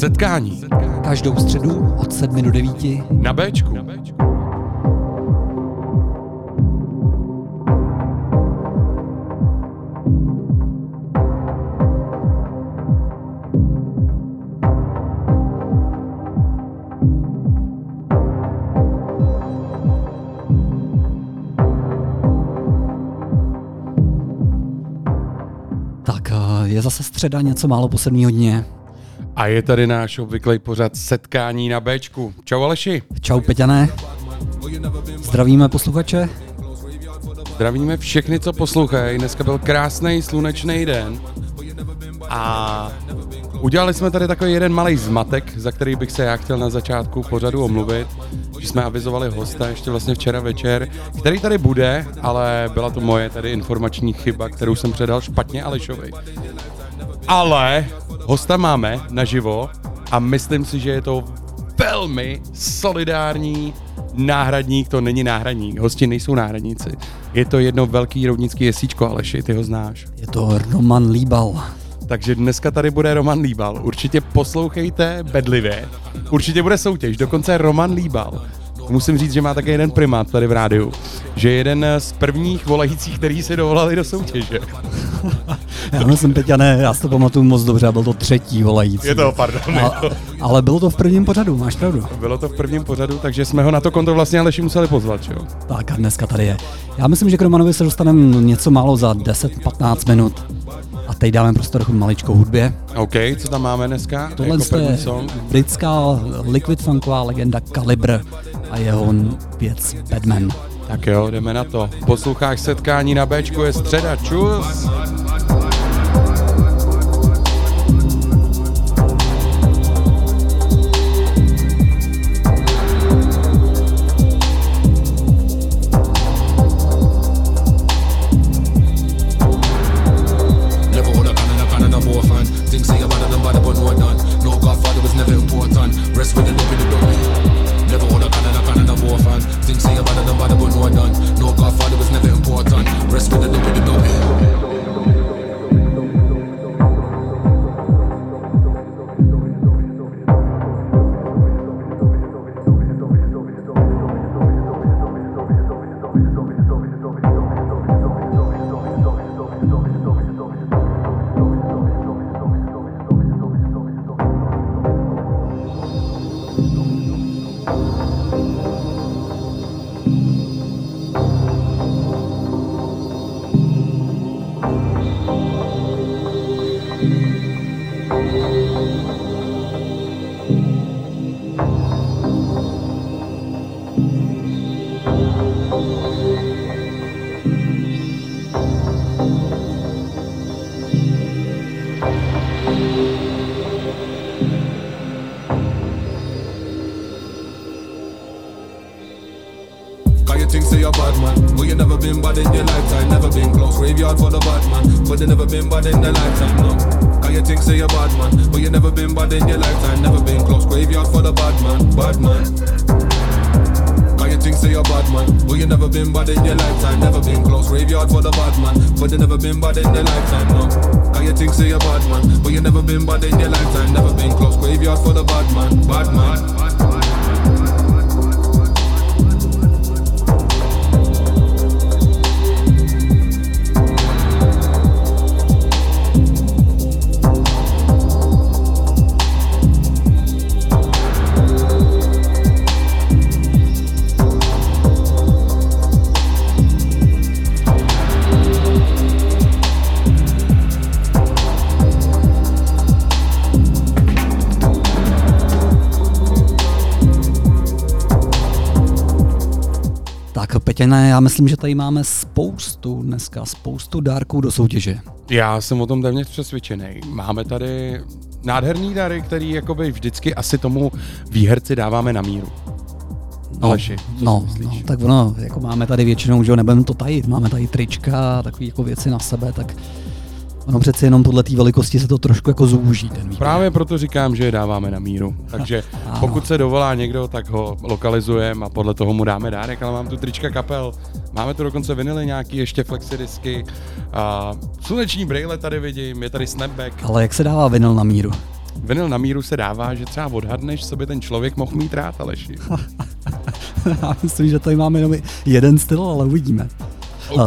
Setkání Každou středu od 7 do 9. na Bčku. Tak eh, je zase středa, něco málo po 7 hodině. A je tady náš obvyklý pořad Setkání na Bčku. Čau Aleši. Čau Peťané. Zdravíme posluchače. Zdravíme všechny, co poslouchají. Dneska byl krásný slunečný den. A udělali jsme tady takový jeden malý zmatek, za který bych se já chtěl na začátku pořadu omluvit, že jsme avizovali hosta ještě vlastně včera večer, který tady bude, ale byla to moje tady informační chyba, kterou jsem předal špatně Alešovi. Ale hosta máme naživo a myslím si, že je to velmi solidární náhradník, to není náhradník, hosti nejsou náhradníci. Je to jedno velký roudnický jesíčko, Aleši, ty ho znáš. Je to Roman Líbal. Takže dneska tady bude Roman Líbal. Určitě poslouchejte bedlivě. Určitě bude soutěž, dokonce Roman Líbal. Musím říct, že má také jeden primát tady v rádiu, že je jeden z prvních volajících, který si dovolali do soutěže. Já myslím, Peťané, já si to pamatuju moc dobře, a byl to třetí volající. Je to, pardon. A, ale bylo to v prvním pořadu, máš pravdu. Bylo to v prvním pořadu, takže jsme ho na to konto vlastně Aleši museli pozvat, jo? Tak a dneska tady je. Já myslím, že k Romanovi se dostaneme něco málo za 10-15 minut. A teď dáme prostor k maličkou hudbě. OK, co tam máme dneska? Tohle jako je britská liquid funková legenda Calibre a jeho věc Batman. Tak jo, jdeme na to. Posloucháš setkání na Bčku, je středa, čus! Your lifetime Never been close. Graveyard for the bad man But you never been bad in the lifetime no Cause you think say you're bad man But you never been bad in your lifetime Never been close. Graveyard for the bad man Bad man. Think say you're bad man But you never been bad in your lifetime Never been close. Graveyard for the bad man But you never been bad in the lifetime no Cause you think say you're bad man But you never been bad in your lifetime Never been close. Graveyard for the bad man Bad man Tak Peťané, já myslím, že tady máme spoustu dneska, spoustu dárků do soutěže. Já jsem o tom téměř přesvědčený. Máme tady nádherný dary, který jakoby vždycky asi tomu výherci dáváme na míru. No, Aleši, no, no, tak ono, jako máme tady většinou, že jo, nebudeme to tajit, máme tady trička, takové jako věci na sebe, tak ono přeci jenom podle té velikosti se to trošku jako zúží ten výběr. Právě proto říkám, že je dáváme na míru. Takže Ano. pokud se dovolá někdo, tak ho lokalizujeme a podle toho mu dáme dárek, ale mám tu trička kapel, máme tu dokonce vinily nějaký ještě flexidisky, a sluneční brýle tady vidím, je tady snapback. Ale jak se dává vinyl na míru? Vinyl na míru se dává, že třeba odhadneš, co by ten člověk mohl mít rád, Aleši. Já myslím, že tady máme jenom jeden styl, ale uvidíme.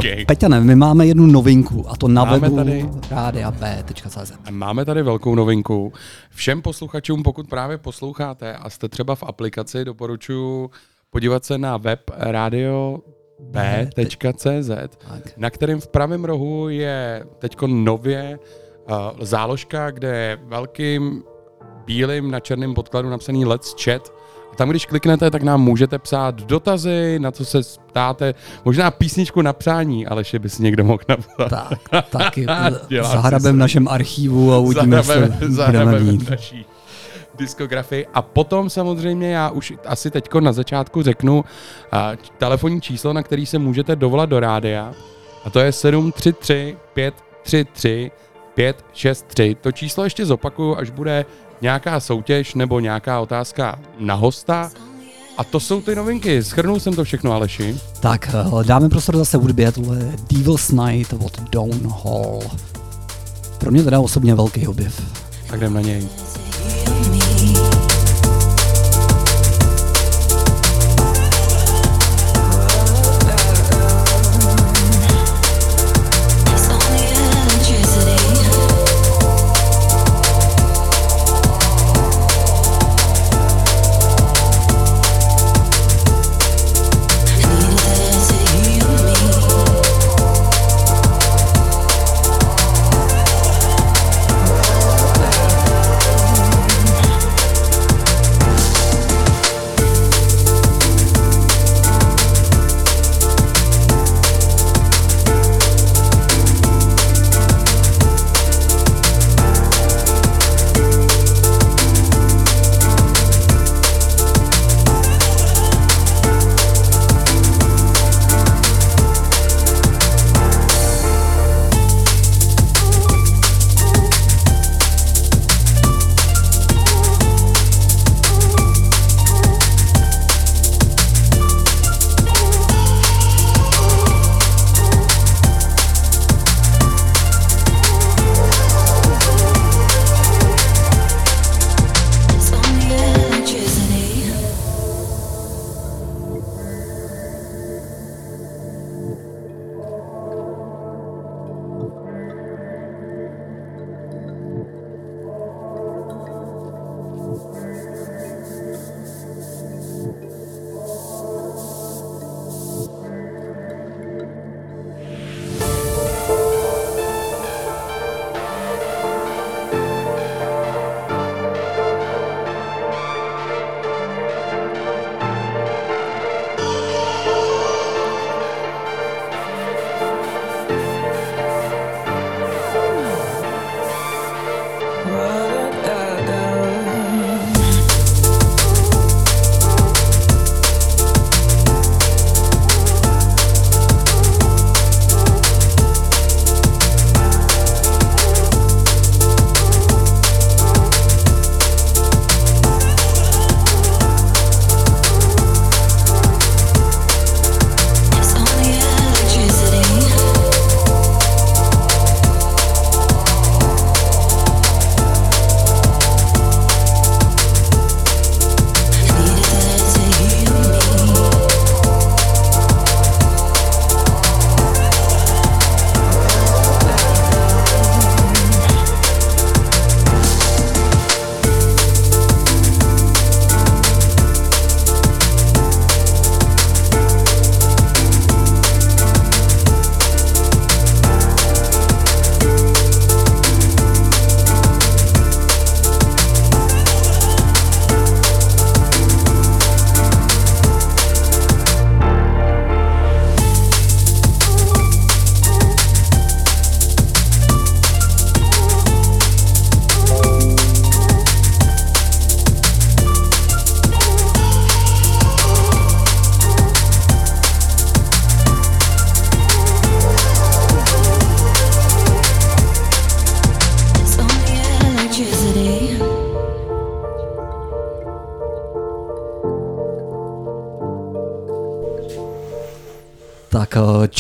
Eh, Peťane, my máme jednu novinku a to na Máme webu tady- rádia.b.cz. A Máme tady velkou novinku. Všem posluchačům, pokud právě posloucháte a jste třeba v aplikaci, doporučuji podívat se na web radio.b.cz, Tak. na kterém v pravém rohu je teď nově uh, záložka, kde je velkým bílým na černém podkladu napsaný Let's Chat. Tam, když kliknete, tak nám můžete psát dotazy, na co se ptáte, možná písničku na přání, ale že by si někdo mohl napsat. Tak, taky zahrabem v našem archivu a uvidíme, co budeme zahrabeme mít. naší diskografii. A potom samozřejmě já už asi teďko na začátku řeknu a, telefonní číslo, na který se můžete dovolat do rádia. A to je 733 533 563. To číslo ještě zopakuju, až bude nějaká soutěž nebo nějaká otázka na hosta. A to jsou ty novinky. Schrnul jsem to všechno, Aleši. Tak, eh, dáme prostor zase hudbě, tohle Devil's Night od Dawn Hall. Pro mě teda osobně velký objev. Tak jdem na něj.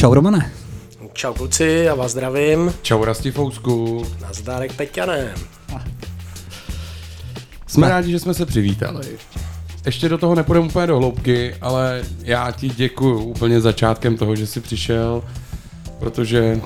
Čau Romane. Čau kluci, já vás zdravím. Čau, Rasti Fousku. Nazdárek Peťanem. Jsme rádi, že jsme se přivítali. Ještě do toho nepůjdeme úplně do hloubky, ale já ti děkuju úplně začátkem toho, že jsi přišel, protože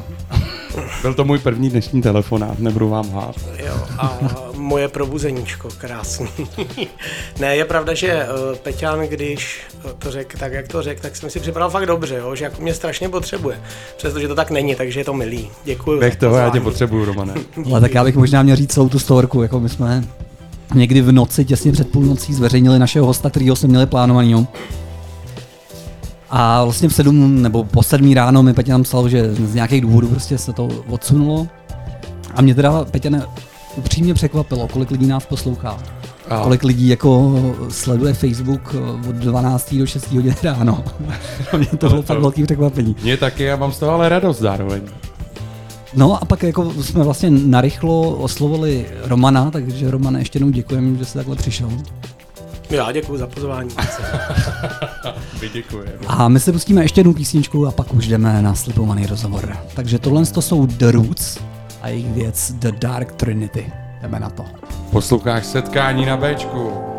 byl to můj první dnešní telefonát, nebudu vám hát. Jo, a moje probuzeníčko, krásný. ne, je pravda, že uh, Peťan, když to řekl tak, jak to řekl, tak jsem si připadal fakt dobře, jo, že jako mě strašně potřebuje. Přestože to tak není, takže je to milý. Děkuji. Za toho, já tě potřebuju, Romane. Ale tak já bych možná měl říct celou tu storku, jako my jsme někdy v noci, těsně před půlnocí, zveřejnili našeho hosta, kterýho jsme měli plánovanýho. A vlastně v sedm nebo po sedmí ráno mi Petě nám psal, že z nějakých důvodů prostě se to odsunulo. A mě teda, Petě, ne, upřímně překvapilo, kolik lidí nás poslouchá. A- Kolik lidí jako sleduje Facebook od 12. do 6. hodiny ráno. Mě to bylo fakt velký překvapení. Mně taky, já mám z toho ale radost zároveň. No a pak jako jsme vlastně narychlo oslovili Romana, takže Romane ještě jednou děkujeme, že jsi takhle přišel. Já děkuji za pozvání. Vy děkujeme. A my se pustíme ještě jednu písničku a pak už jdeme na slibovaný rozhovor. Takže tohle to jsou The Roots a jejich věc The Dark Trinity. Jdeme na to. Posloucháš setkání na Bčku.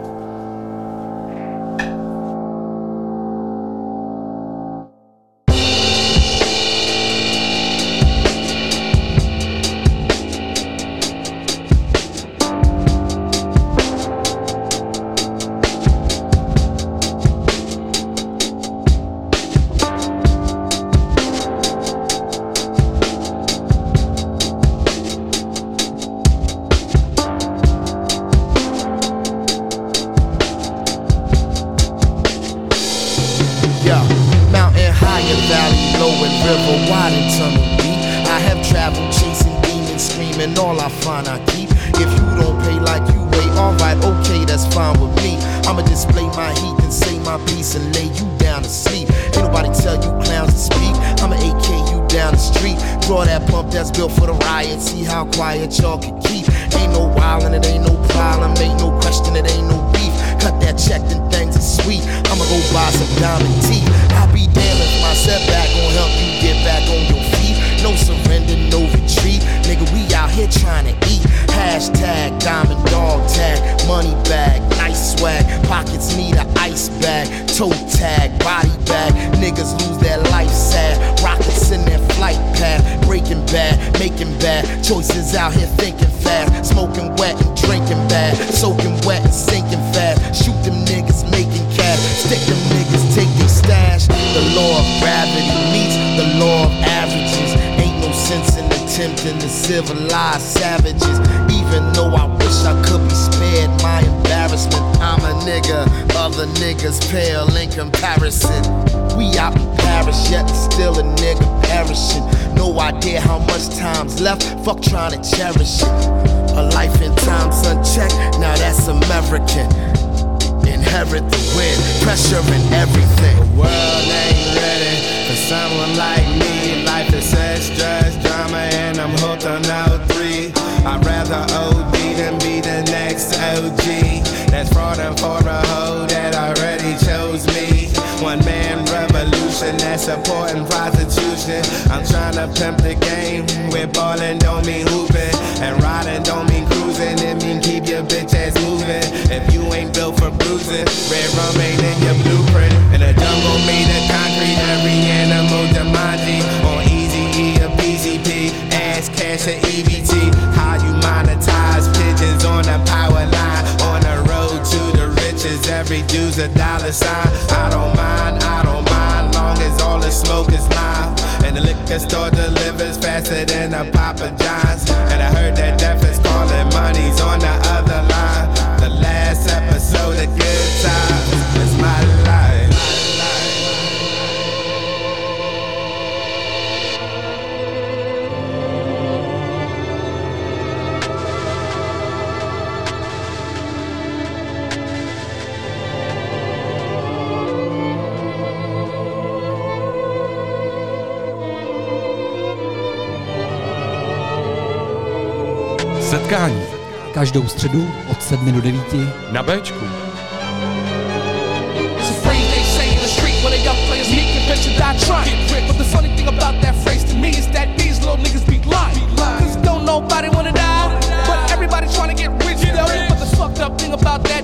I try? But the funny thing about that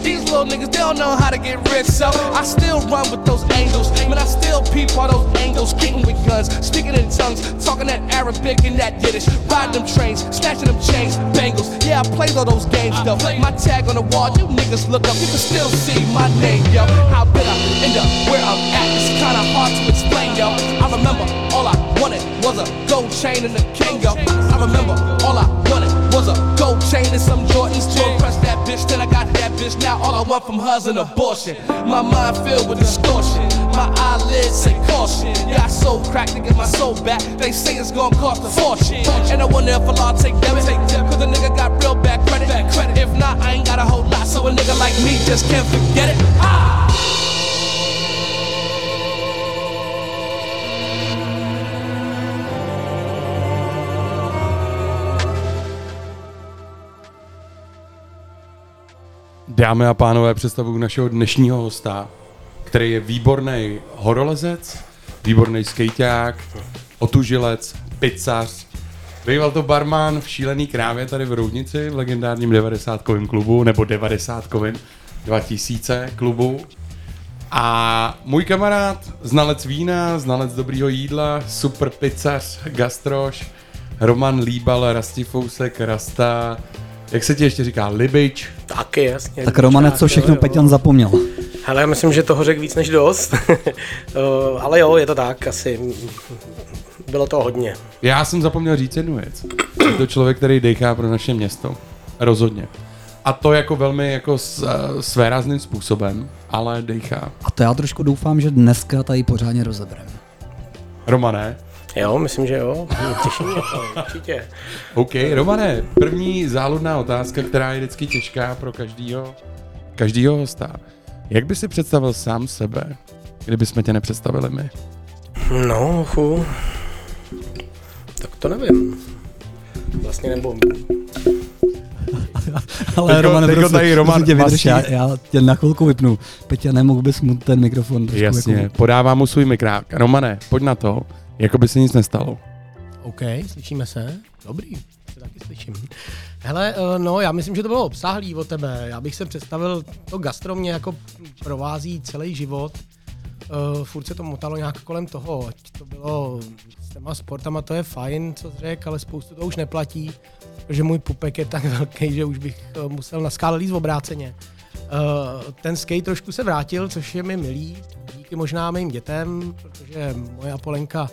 lying. they don't nobody wanna die, but everybody trying to get rich self. I still run with those angels. Man, I still peep all those angles. kicking with guns, speaking in tongues, talking that Arabic and that Yiddish, riding them trains, snatching them chains, bangles. Yeah, I played all those games though. My tag on the wall, you niggas look up, you can still see my name, yo. How did I end up where I'm at? It's kinda hard to explain, yo. I remember all I wanted was a gold chain and a king, yo. I remember all I wanted chain and some Jordans impress that bitch. Then I got that bitch. Now all I want from her's an abortion. My mind filled with distortion. My eyelids say caution. Yeah, I so cracked to get my soul back. They say it's gonna cost a fortune. And I wonder if a law take debit. Cause the nigga got real bad credit. If not, I ain't got a whole lot. So a nigga like me just can't forget it. Ah! Dámy a pánové, představuju našeho dnešního hosta, který je výborný horolezec, výborný skejťák, otužilec, pizzař. Býval to barman v šílený krávě tady v Roudnici, v legendárním 90 klubu, nebo 90 2000 klubu. A můj kamarád, znalec vína, znalec dobrýho jídla, super pizzař, gastroš, Roman Líbal, Rastifousek, Rasta, jak se ti ještě říká, Libič, Taky, jasně. Tak Romane, co všechno. Peťan zapomněl? Hele, já myslím, že toho řekl víc než dost. Eh, ale jo, je to tak, asi. Bylo to hodně. Já jsem zapomněl říct jednu věc. Je to člověk, který dechá pro naše město. Rozhodně. A to jako velmi jako s, uh, svérázným způsobem, ale dechá. A to já trošku doufám, že dneska tady pořádně rozebereme. Romané? Jo, myslím, že jo. Těší mě to, určitě. OK, Romané, první záludná otázka, která je vždycky těžká pro každýho, každýho hosta. Jak by si představil sám sebe, kdyby jsme tě nepředstavili my? No, chu. Tak to nevím. Vlastně nebo... Ale Teďko- Romane, teďko prosím, tady Roman tě, vydrž, já, já, tě na chvilku vypnu. Peťa, nemohl bys mu ten mikrofon trošku Jasně, Jako, podávám mu svůj mikrák. Romané, pojď na to, jako by se nic nestalo. OK, slyšíme se? Dobrý, se taky slyším. Hele, eh, no, já myslím, že to bylo obsáhlý od tebe. Já bych se představil, to gastro mě jako provází celý život. Uh, furt se to motalo nějak kolem toho, ať to bylo s těma sportama, to je fajn, co řekl, ale spoustu to už neplatí, protože můj pupek je tak velký, že už bych uh, musel na skále líst obráceně. Uh, ten skate trošku se vrátil, což je mi milý, díky možná mým dětem, protože moje Apolenka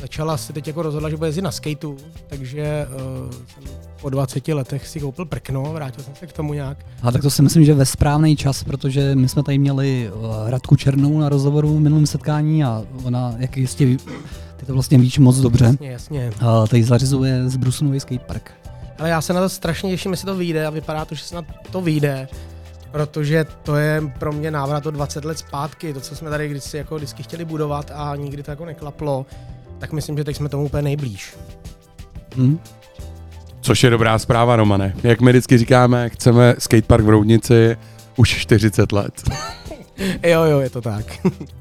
začala se teď jako rozhodla, že bude jezdit na skateu, takže uh, jsem po 20 letech si koupil prkno, vrátil jsem se k tomu nějak. A tak to si myslím, že ve správný čas, protože my jsme tady měli uh, Radku Černou na rozhovoru v minulém setkání a ona, jak jistě ví- ty to vlastně víš moc dobře, Jasně, jasně. uh, tady zařizuje z Brusunový skatepark. Ale já se na to strašně těším, jestli to vyjde a vypadá to, že se na to vyjde, protože to je pro mě návrat o 20 let zpátky, to, co jsme tady kdysi jako vždycky chtěli budovat a nikdy to jako neklaplo, tak myslím, že teď jsme tomu úplně nejblíž. Hm? Což je dobrá zpráva, Romane. Jak my vždycky říkáme, chceme skatepark v Roudnici už 40 let. Jo, jo, je to tak.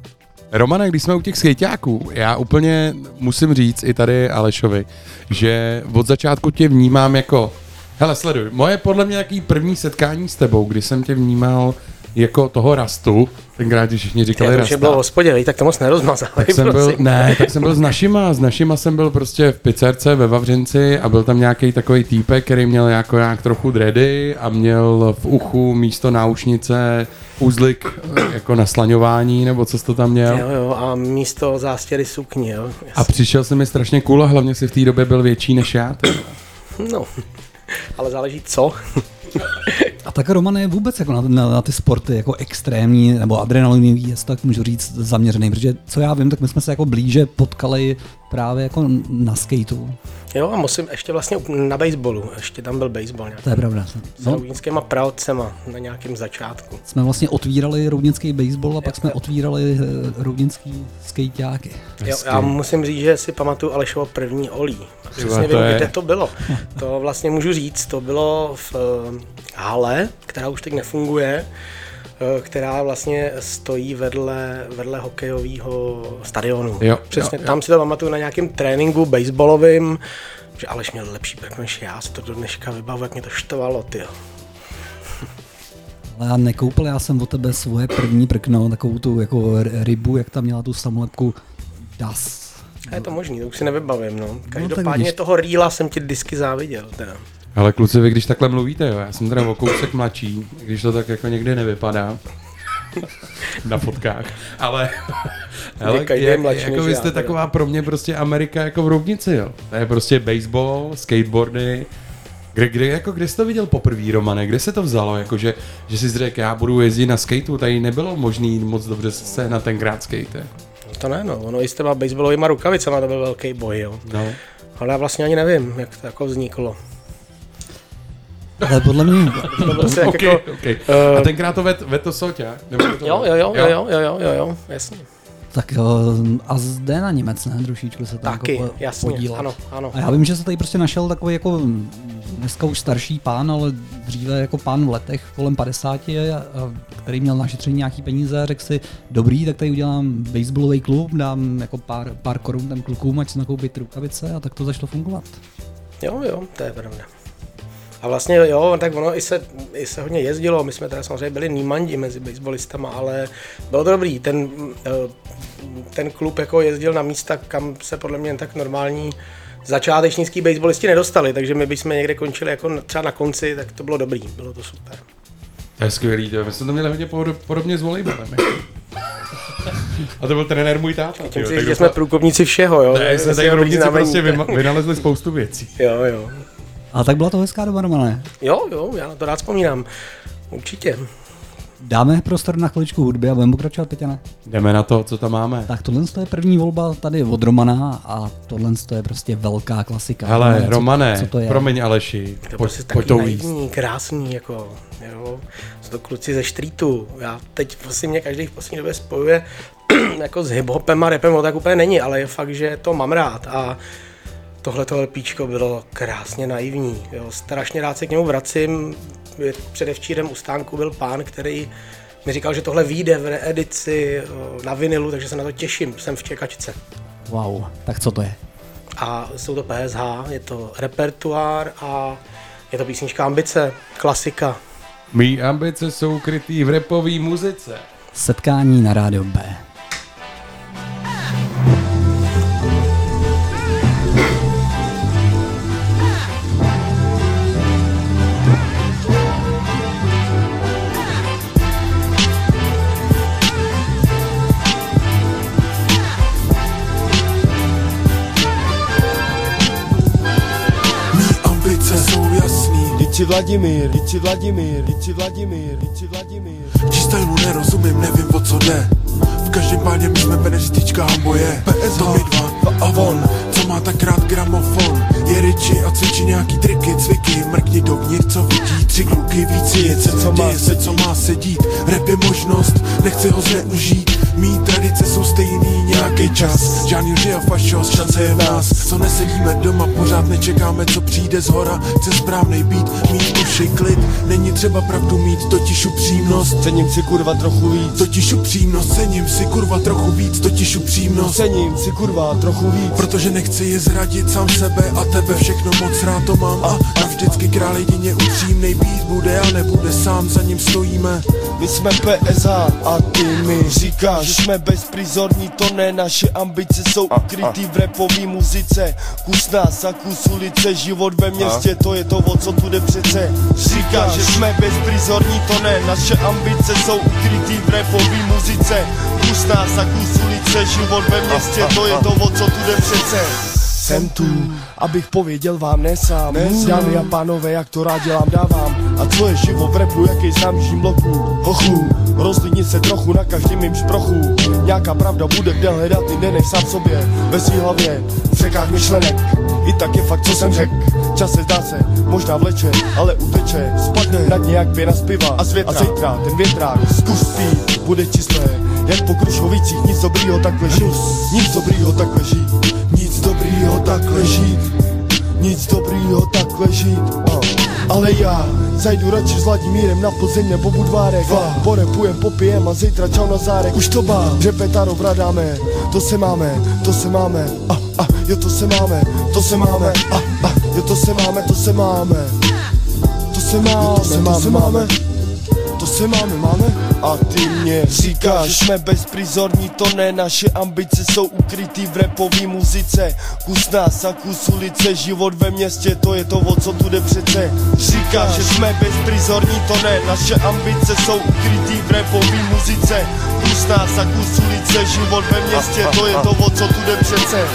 Romane, když jsme u těch skejťáků, já úplně musím říct i tady Alešovi, že od začátku tě vnímám jako, hele sleduj, moje podle mě jaký první setkání s tebou, kdy jsem tě vnímal jako toho rastu, tenkrát, když všichni říkali Já to, rasta. že bylo v hospodě, vej, tak to moc nerozmazali. Tak jsem byl, ne, tak jsem byl s našima, s našima jsem byl prostě v pizzerce ve Vavřinci a byl tam nějaký takový týpek, který měl jako nějak trochu dready a měl v uchu místo náušnice uzlik eh, jako na slaňování, nebo co jsi to tam měl. Jo, jo, a místo zástěry sukni, jo. A přišel jsem mi strašně cool a hlavně si v té době byl větší než já. ty. No, ale záleží co. A tak Roman je vůbec jako na, na, na ty sporty jako extrémní nebo adrenalinový výjezd, tak můžu říct zaměřený, protože co já vím, tak my jsme se jako blíže potkali právě jako na skateu. Jo, a musím ještě vlastně na baseballu, ještě tam byl baseball nějak. To je pravda. S No, roudnickýma pravcema na nějakém začátku. jsme vlastně otvírali roudnický baseball a pak jsme otvírali eh, roudnický skejťáky. Jo, já musím říct, že si pamatuju Alešovo první olí. Přesně to vím, je- kde to bylo. To vlastně můžu říct, to bylo v eh, hale, která už teď nefunguje, která vlastně stojí vedle, vedle hokejového stadionu. Jo, Přesně, jo, jo. tam si to pamatuju na nějakém tréninku baseballovým, že Aleš měl lepší prk než já, si to do dneška vybavu, jak mě to štvalo, ty. Ale já nekoupil, já jsem od tebe svoje první prkno, takovou tu jako rybu, jak tam měla tu samolepku Das. A je to možný, to už si nevybavím, no. tak Každopádně vidíš. toho rýla jsem ti disky záviděl, teda. Ale kluci, vy když takhle mluvíte, jo, já jsem teda o kousek mladší, když to tak jako někdy nevypadá na fotkách, ale, ale je mladší jako vy já, jste teda. taková pro mě prostě Amerika jako v rovnici, jo. To je prostě baseball, skateboardy, kde, kde, jako, kde jsi to viděl poprvé, Romane? Kde se to vzalo? Jako, že, že jsi řekl, já budu jezdit na skateu, tady nebylo možný moc dobře se na tenkrát skate. To ne, no. Ono i s těma baseballovýma rukavicama to byl velký boj, jo. No. Ale já vlastně ani nevím, jak to jako vzniklo. Ale podle mě, To prostě jak okay, jako, okay. eh, A tenkrát to vet, Soťa? Nebo to Jo, jo, jo, jo, jo, jo, jo, jo, jo, jasně. tak jo, a zde na Němec, ne? Trošičku se tam Taky, jako po- jasně, ano, ano. A já vím, že se tady prostě našel takový jako dneska už starší pán, ale dříve jako pán v letech kolem 50, a, a, který měl našetření nějaký peníze a řekl si, dobrý, tak tady udělám baseballový klub, dám jako pár, pár korun tam klukům, ať si nakoupí ty rukavice a tak to začalo fungovat. Jo, jo, to je pravda. A vlastně jo, tak ono i se, i se hodně jezdilo, my jsme teda samozřejmě byli nímandi mezi baseballistama, ale bylo to dobrý, ten, eh, ten klub jako jezdil na místa, kam se podle mě tak normální začátečnický baseballisti nedostali, takže my bychom někde končili jako třeba na konci, tak to bylo dobrý, bylo to super. To je skvělý, to. my jsme to měli hodně podob- podobně s volejbalem. jako. A to byl trenér můj táta. Tím si že jsme průkopníci všeho, jo. Ne, jsme tady prostě vynalezli spoustu věcí. Jo, jo. A tak byla to hezká doba, Romane. Jo, jo, já na to rád vzpomínám. Určitě. Dáme prostor na chviličku hudby a budeme pokračovat, Peťane. Jdeme na to, co tam máme. Tak tohle je první volba tady od Romana a tohle je prostě velká klasika. Hele, Romane, co- Romane, co to je? promiň Aleši, To je pojď, prostě pojď to víc. naivní, krásný, jako, jo. Jsou to kluci ze streetu. Já teď vlastně mě každý v poslední době spojuje jako s hiphopem a rapem, no tak úplně není, ale je fakt, že to mám rád a tohle LPčko bylo krásně naivní, jo. Strašně rád se k němu vracím. Předevčírem u stánku byl pán, který mi říkal, že tohle vyjde v reedici na vinilu, takže se na to těším, jsem v čekačce. Wow, tak co to je? A jsou to PSH, je to repertoár a je to písnička Ambice, klasika. Mý ambice jsou krytý v repové muzice. Setkání na rádio B. Vladimír, Dici Vladimír, Dici Vladimír, Dici Vladimír. Freestylu nerozumím, nevím o co jde. V každém pádě my jsme peneřistička a boje To my dva a on, má tak rád gramofon. Je riči a cvičí nějaký triky, cviky Mrkni dovnitř, co vidí, tři kluky víc je se, co má se, co má sedít. Rap je možnost, nechci ho zneužít. Mý tradice jsou stejný nějaký čas. Žádný lži a fašos, šance je v nás. Co nesedíme doma, pořád nečekáme, co přijde z hora. Chce správnej být, mít uši klid. Není třeba pravdu mít, totiž upřímnost. Cením si kurva trochu víc, Totiž upřímnost, cením si kurva trochu víc, totiž upřímnost. Cením si kurva trochu víc. Protože nechci je zradit sám sebe a tebe všechno moc rád to mám. A navždycky král jedině upřímnej být bude a nebude sám, za ním stojíme My jsme PSA a ty mi říkáš, že jsme bezprizorní, to ne, naše ambice jsou ukrytý v repový muzice. Kus nás a kus ulice, život ve městě, to je to, o co tu jde přece. Říkáš, že jsme bezprizorní, to ne, naše ambice jsou ukrytý v repový muzice. Kus nás a kus ulice, život ve městě, to je to, o co tu jde přece. Jsem tu, abych pověděl vám ne sám. Dámy a pánové, jak to rád dělám, dávám. A co je živo v repu, jaký znám žím bloku. Hochu, rozlídni se trochu na každém mým šprochu Nějaká pravda bude, kde hledat jinde než sám sobě. Ve svý hlavě, v řekách myšlenek I tak je fakt, co jsem řekl Čas se zdá se, možná vleče, ale uteče. Spadne. Na dně jak pěna z piva. A, a zítra ten větrák zkus pít. Bude čisté, jak po Krušovicích. Nic dobrýho takhle žít, nic dobrýho takhle žít Nic dobrýho takhle žít nic dobrýho takhle žít uh. Ale já zajdu radši s Vladimírem na podzim nebo Budvárek. Porepujem, popijem a zítra čau na zárek Už to má, že petaro bradáme To se máme, to se máme. A, a, Jo to se máme, to se máme. A, a, Jo to se máme, to se máme. To se máme, to se máme. To se máme, máme? A ty mě říkáš, že jsme bezprizorní, to ne, naše ambice jsou ukrytý v repový muzice. Kus nás a kus ulice, život ve městě, to je to, o co tu jde přece. Říkáš, že jsme bezprizorní, to ne, naše ambice jsou ukrytý v repový muzice. Kus nás a kus ulice, život ve městě, to je to, o co tu jde přece.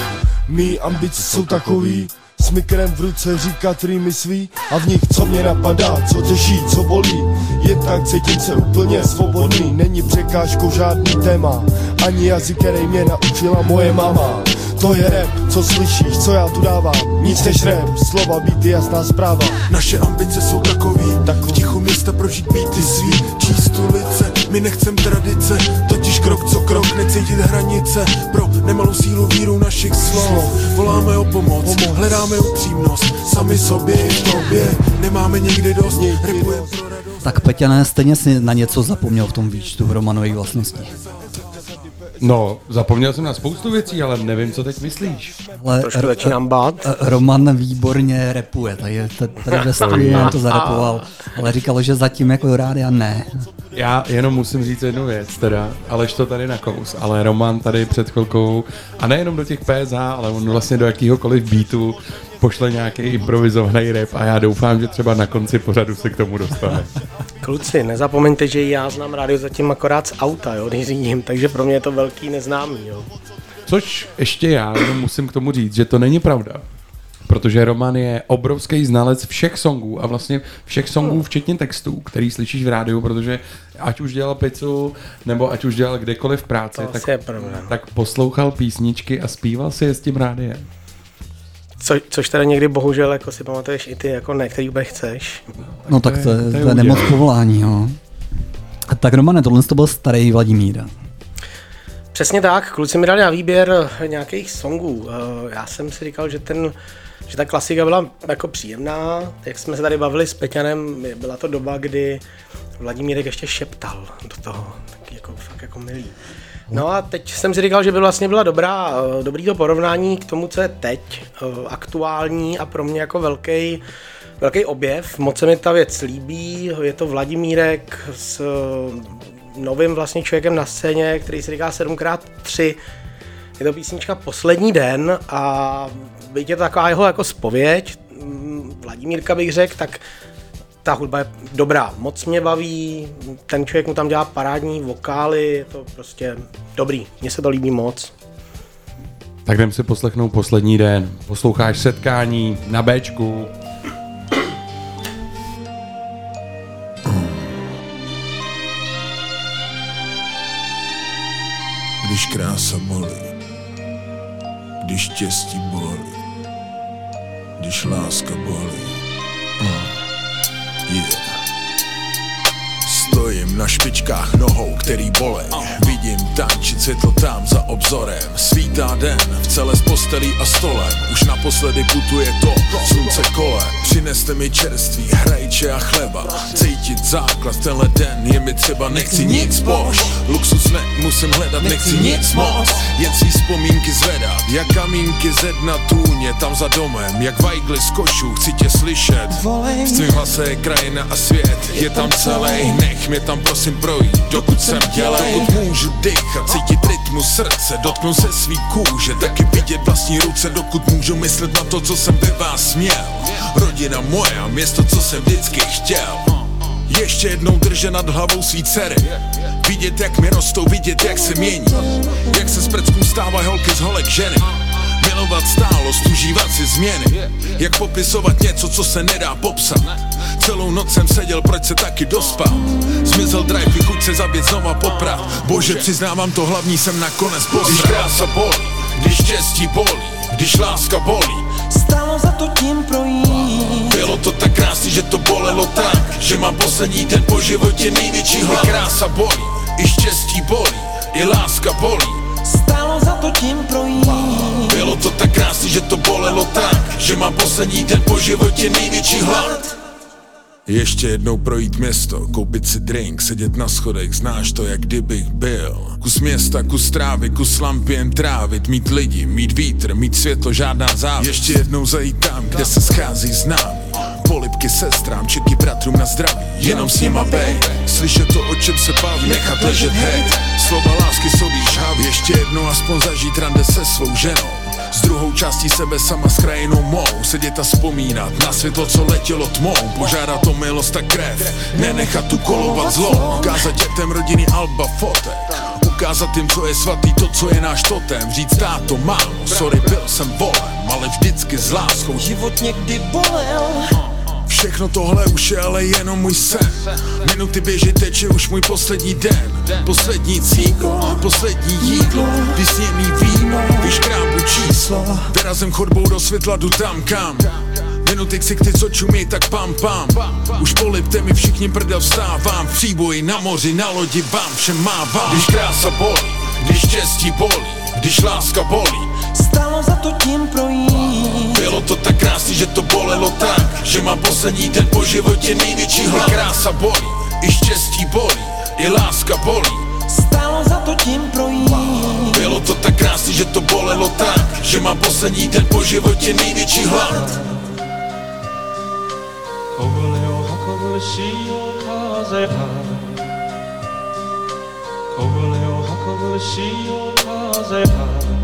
Mý ambice jsou takový, s mikrem v ruce říkat rýmy svý a v nich co mě napadá, co těší, co bolí. Jen tak cítím se úplně svobodný, není překážkou žádný téma. Ani jazyk, který mě naučila moje mama To je rap, co slyšíš, co já tu dávám. Nic než rap, slova být jasná zpráva. Naše ambice jsou takový, tak v tichu města prožít býty svý. Číst ulice, my nechcem tradice Totiž krok co krok, necítit hranice. Pro nemalou sílu víru našich slov Voláme o pomoc, hledáme upřímnost Sami sobě i v tobě, nemáme někdy dost. Rapujeme pro radost. Tak Peťané, stejně si na něco zapomněl v tom výčtu v Romanových vlastnostích. No, zapomněl jsem na spoustu věcí, ale nevím, co teď myslíš. Ale Trošku Ro- začínám bát. Roman výborně repuje, tady, tady ve studiu to zarepoval, ale říkalo, že zatím jako do rádia ne. Já jenom musím říct jednu věc, teda, Aleš to tady nakous, ale Roman tady před chvilkou, a nejenom do těch PSH, ale on vlastně do jakýhokoliv beatu pošle nějaký improvizovaný rap a já doufám, že třeba na konci pořadu se k tomu dostane. Kluci, nezapomeňte, že já znám rádio zatím akorát z auta, jo, když řídím, takže pro mě je to velký neznámý, jo. Což ještě já musím k tomu říct, že to není pravda. Protože Roman je obrovský znalec všech songů a vlastně všech songů, včetně textů, který slyšíš v rádiu, protože ať už dělal pizzu, nebo ať už dělal kdekoliv v práci, To tak, tak poslouchal písničky a zpíval si je s tím rádiem. Co, což teda někdy bohužel jako si pamatuješ i ty, jako ne, který vůbec chceš. No tak to je, to je to je nemoc úděl. povolání, jo. Tak Romane, tohle to byl starý Vladimír. Přesně tak, kluci mi dali na výběr nějakých songů. Eh, Já jsem si říkal, že ten že ta klasika byla jako příjemná, jak jsme se tady bavili s Peťanem, byla to doba, kdy Vladimírek ještě šeptal do toho, tak jako fakt jako milý. No a teď jsem si říkal, že by vlastně byla dobrá, eh, dobrý to porovnání k tomu, co je teď, eh, aktuální a pro mě jako velký velký objev. Moc se mi ta věc líbí, je to Vladimírek s eh, novým vlastně člověkem na scéně, který se říká 7x3. Je to písnička Poslední den a byť je to taková jeho jako spověď, mm, Vladimírka bych řekl, tak ta hudba je dobrá, moc mě baví, ten člověk mu tam dělá parádní vokály, je to prostě dobrý, mně se to líbí moc. Tak jdem si poslechnout poslední den. Posloucháš setkání na Bčku. Když krása bolí, když štěstí bolí, když láska bolí. Елена Стоим na špičkách nohou, který bolej. Vidím tančit světlo tam za obzorem. Svítá den v celé z postelí a stolem. Už naposledy putuje to slunce kolem. Přineste mi čerství, hrajče a chleba. Cítit základ tenhle den je mi třeba Nechci nic bož, luxus ne, musím hledat Nechci nic moc, jen si vzpomínky zvedat Jak kamínky ze dna tůně tam za domem. Jak vajgly z košů, chci tě slyšet. V tvým hlase je krajina a svět Je tam celý, nech mě tam prosím projít. Dokud jsem dělej, dokud můžu dýchat Cítit rytmus srdce, dotknu se svý kůže Taky vidět vlastní ruce, dokud můžu myslet na to, co jsem ve vás měl. Rodina moje a město, co jsem vždycky chtěl. Ještě jednou drže nad hlavou svý dcery. Vidět jak mi rostou, vidět jak se mění. Jak se z prcků stávají holky z holek ženy Milovat stálost, užívat si změny. Jak popisovat něco, co se nedá popsat. Celou noc jsem seděl, proč se taky dospal? Zmizel drive, i chuť se zabít znova poprat. Bože, přiznávám to hlavní jsem nakonec poznal Když krása bolí, když štěstí bolí Když láska bolí, Stálo za to tím projít. Bylo to tak krásný, že to bolelo tak Že mám poslední den po životě největší hlad. Krása bolí, i štěstí bolí, i láska bolí. Stálo za to tím projít Bylo to tak krásný, že to bolelo tak Že mám poslední den po životě největší hlad ještě jednou projít město, koupit si drink, sedět na schodech, znáš to, jak kdybych byl. Kus města, kus trávy, kus lampy jen trávit, mít lidi, mít vítr, mít světlo, žádná závis. Ještě jednou zajít tam, kde se schází známí. Polipky sestrám, čeky bratrům na zdraví Jenom s nima bej, slyšet to, o čem se baví Nechat ležet hejt, slova lásky jsou žhavý Ještě jednou aspoň zažít rande se svou ženou. S druhou částí sebe sama s krajinou mou Sedět a vzpomínat na světlo, co letělo tmou. Požádat o milost a krev Nenechat tu kolovat zlo. Ukázat dětem rodiny Alba fotek Ukázat jim, co je svatý, to, co je náš totem. Říct táto, mámo, sorry, byl jsem volem Ale vždycky s láskou. Život někdy bolel Všechno tohle už je ale jenom můj sen. Minuty běží, teče už můj poslední den. Poslední cíko, poslední jídlo. Vysněný víno, vyškrábu číslo. Vyrazem chodbou do světla, jdu tam kam? Minuty ksichty, co čumí, tak pam pam. Už polipte mi všichni prdel vstávám. V příboji, na moři, na lodi, vám všem mávám. Když krása bolí, když štěstí bolí Když láska bolí, Stálo za to tím projít bylo to tak krásný, že to bolelo tak Že mám poslední den po životě největší hlad Krása bolí, i štěstí bolí, i láska bolí Stálo za to tím projít Bylo to tak krásný, že to bolelo tak Že mám poslední den po životě největší hlad 小舟を運ぶ潮風は小舟を運ぶ潮風は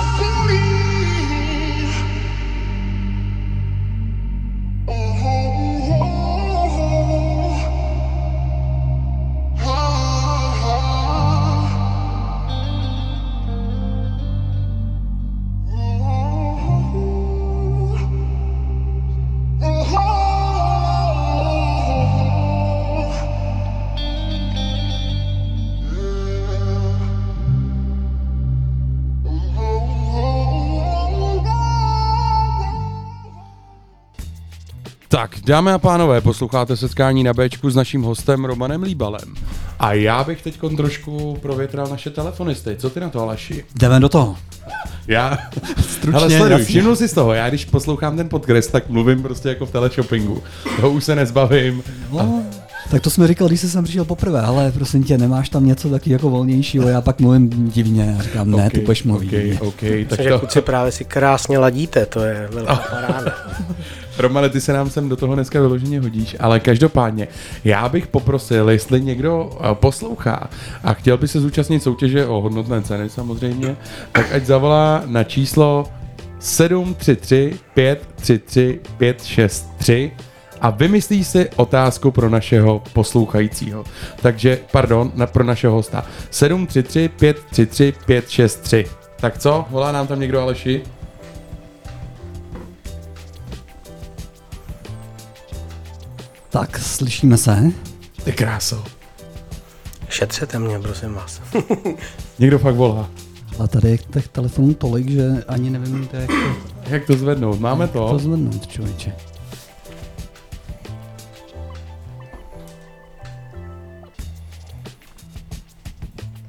Tak, dámy a pánové, posloucháte setkání na Bčku s naším hostem Romanem Líbalem. A já bych teď trošku provětral naše telefonisty. Co ty na to, Aleši? Jdeme do toho. Já, Stručně, ale sleduj, jasně. všimnu si z toho, já když poslouchám ten podcast, tak mluvím prostě jako v teleshoppingu. Toho už se nezbavím. No, tak to jsme říkal, když jsi sem přišel poprvé, ale prosím tě, nemáš tam něco taky jako volnějšího, já pak mluvím divně, já říkám, ne, Ok, ty budeš mluvit ok, divně. ok, tak to... kluci právě si krásně ladíte, to je velká paráda. Romane, ty se nám sem do toho dneska vyloženě hodíš, ale každopádně, já bych poprosil, jestli někdo eh, poslouchá a chtěl by se zúčastnit soutěže o hodnotné ceny samozřejmě, tak ať zavolá na číslo 733 533 563 a vymyslí si otázku pro našeho poslouchajícího. Takže, pardon, na, pro našeho hosta. 733 533 563. Tak co? Volá nám tam někdo Aleši? Tak, slyšíme se. Ty kráso. Šetřete mě, prosím vás. Někdo fakt volá. A tady je těch telefonů tolik, že ani nevím, jak to, Jak to zvednout? Máme to? to zvednout, člověče.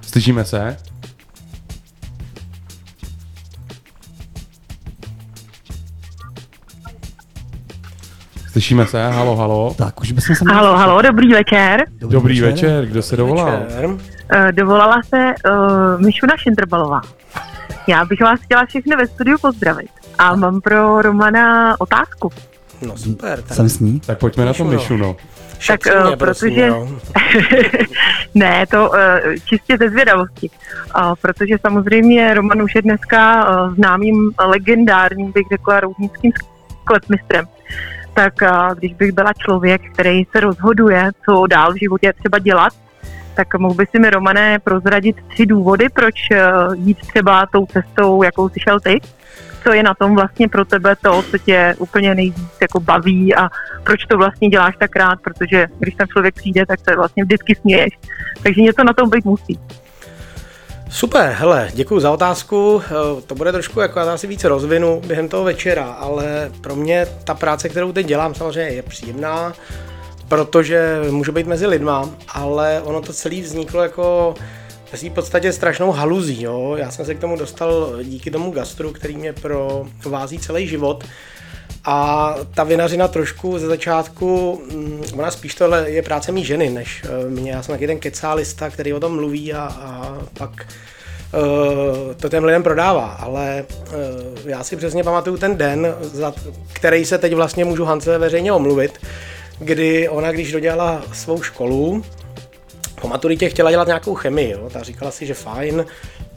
Slyšíme se? Slyšíme se? Halo, halo. Tak, už bychom se... Halo, halo, dobrý večer. Dobrý večer, kdo se dovolal? Večer. Eh, Dovolala se uh, Mišuna Šintrbalová. Já bych vás chtěla všechny ve studiu pozdravit. A mám pro Romana otázku. No super. Tak Jsem s ní. Tak pojďme na to, Mišuno. Mišuno. šetři eh, mě, prosím, protože- ne, to uh, čistě ze zvědavosti. Uh, protože samozřejmě Roman už je dneska uh, známým legendárním, bych řekla, roudnickým sklepmistrem. Tak uh, když bych byla člověk, který se rozhoduje, co dál v životě třeba dělat, tak mohl by si mi, Romane, prozradit tři důvody, proč uh, jít třeba tou cestou, jakou jsi šel ty? Co je na tom vlastně pro tebe to, co tě úplně nejvíc jako baví a proč to vlastně děláš tak rád, protože když tam člověk přijde, tak se vlastně vždycky směješ. Takže něco na tom být musí. Super, hele, děkuji za otázku. Eh, To bude trošku, jako já si více rozvinu během toho večera, ale pro mě ta práce, kterou teď dělám, samozřejmě je příjemná, protože můžu být mezi lidma, ale ono to celé vzniklo jako svým podstatě strašnou haluzí. Jo? Já jsem se k tomu dostal díky tomu gastru, který mě provází celý život. A ta vinařina trošku ze začátku, mm, ona spíš tohle je práce mý ženy, než eh, mě. Já jsem taky ten kecálista, který o tom mluví a, a pak eh, to těm lidem prodává, ale eh, já si přesně pamatuju ten den, za který se teď vlastně můžu Hance veřejně omluvit, kdy ona, když dodělala svou školu, po maturitě chtěla dělat nějakou chemii, jo? ta říkala si, že fajn,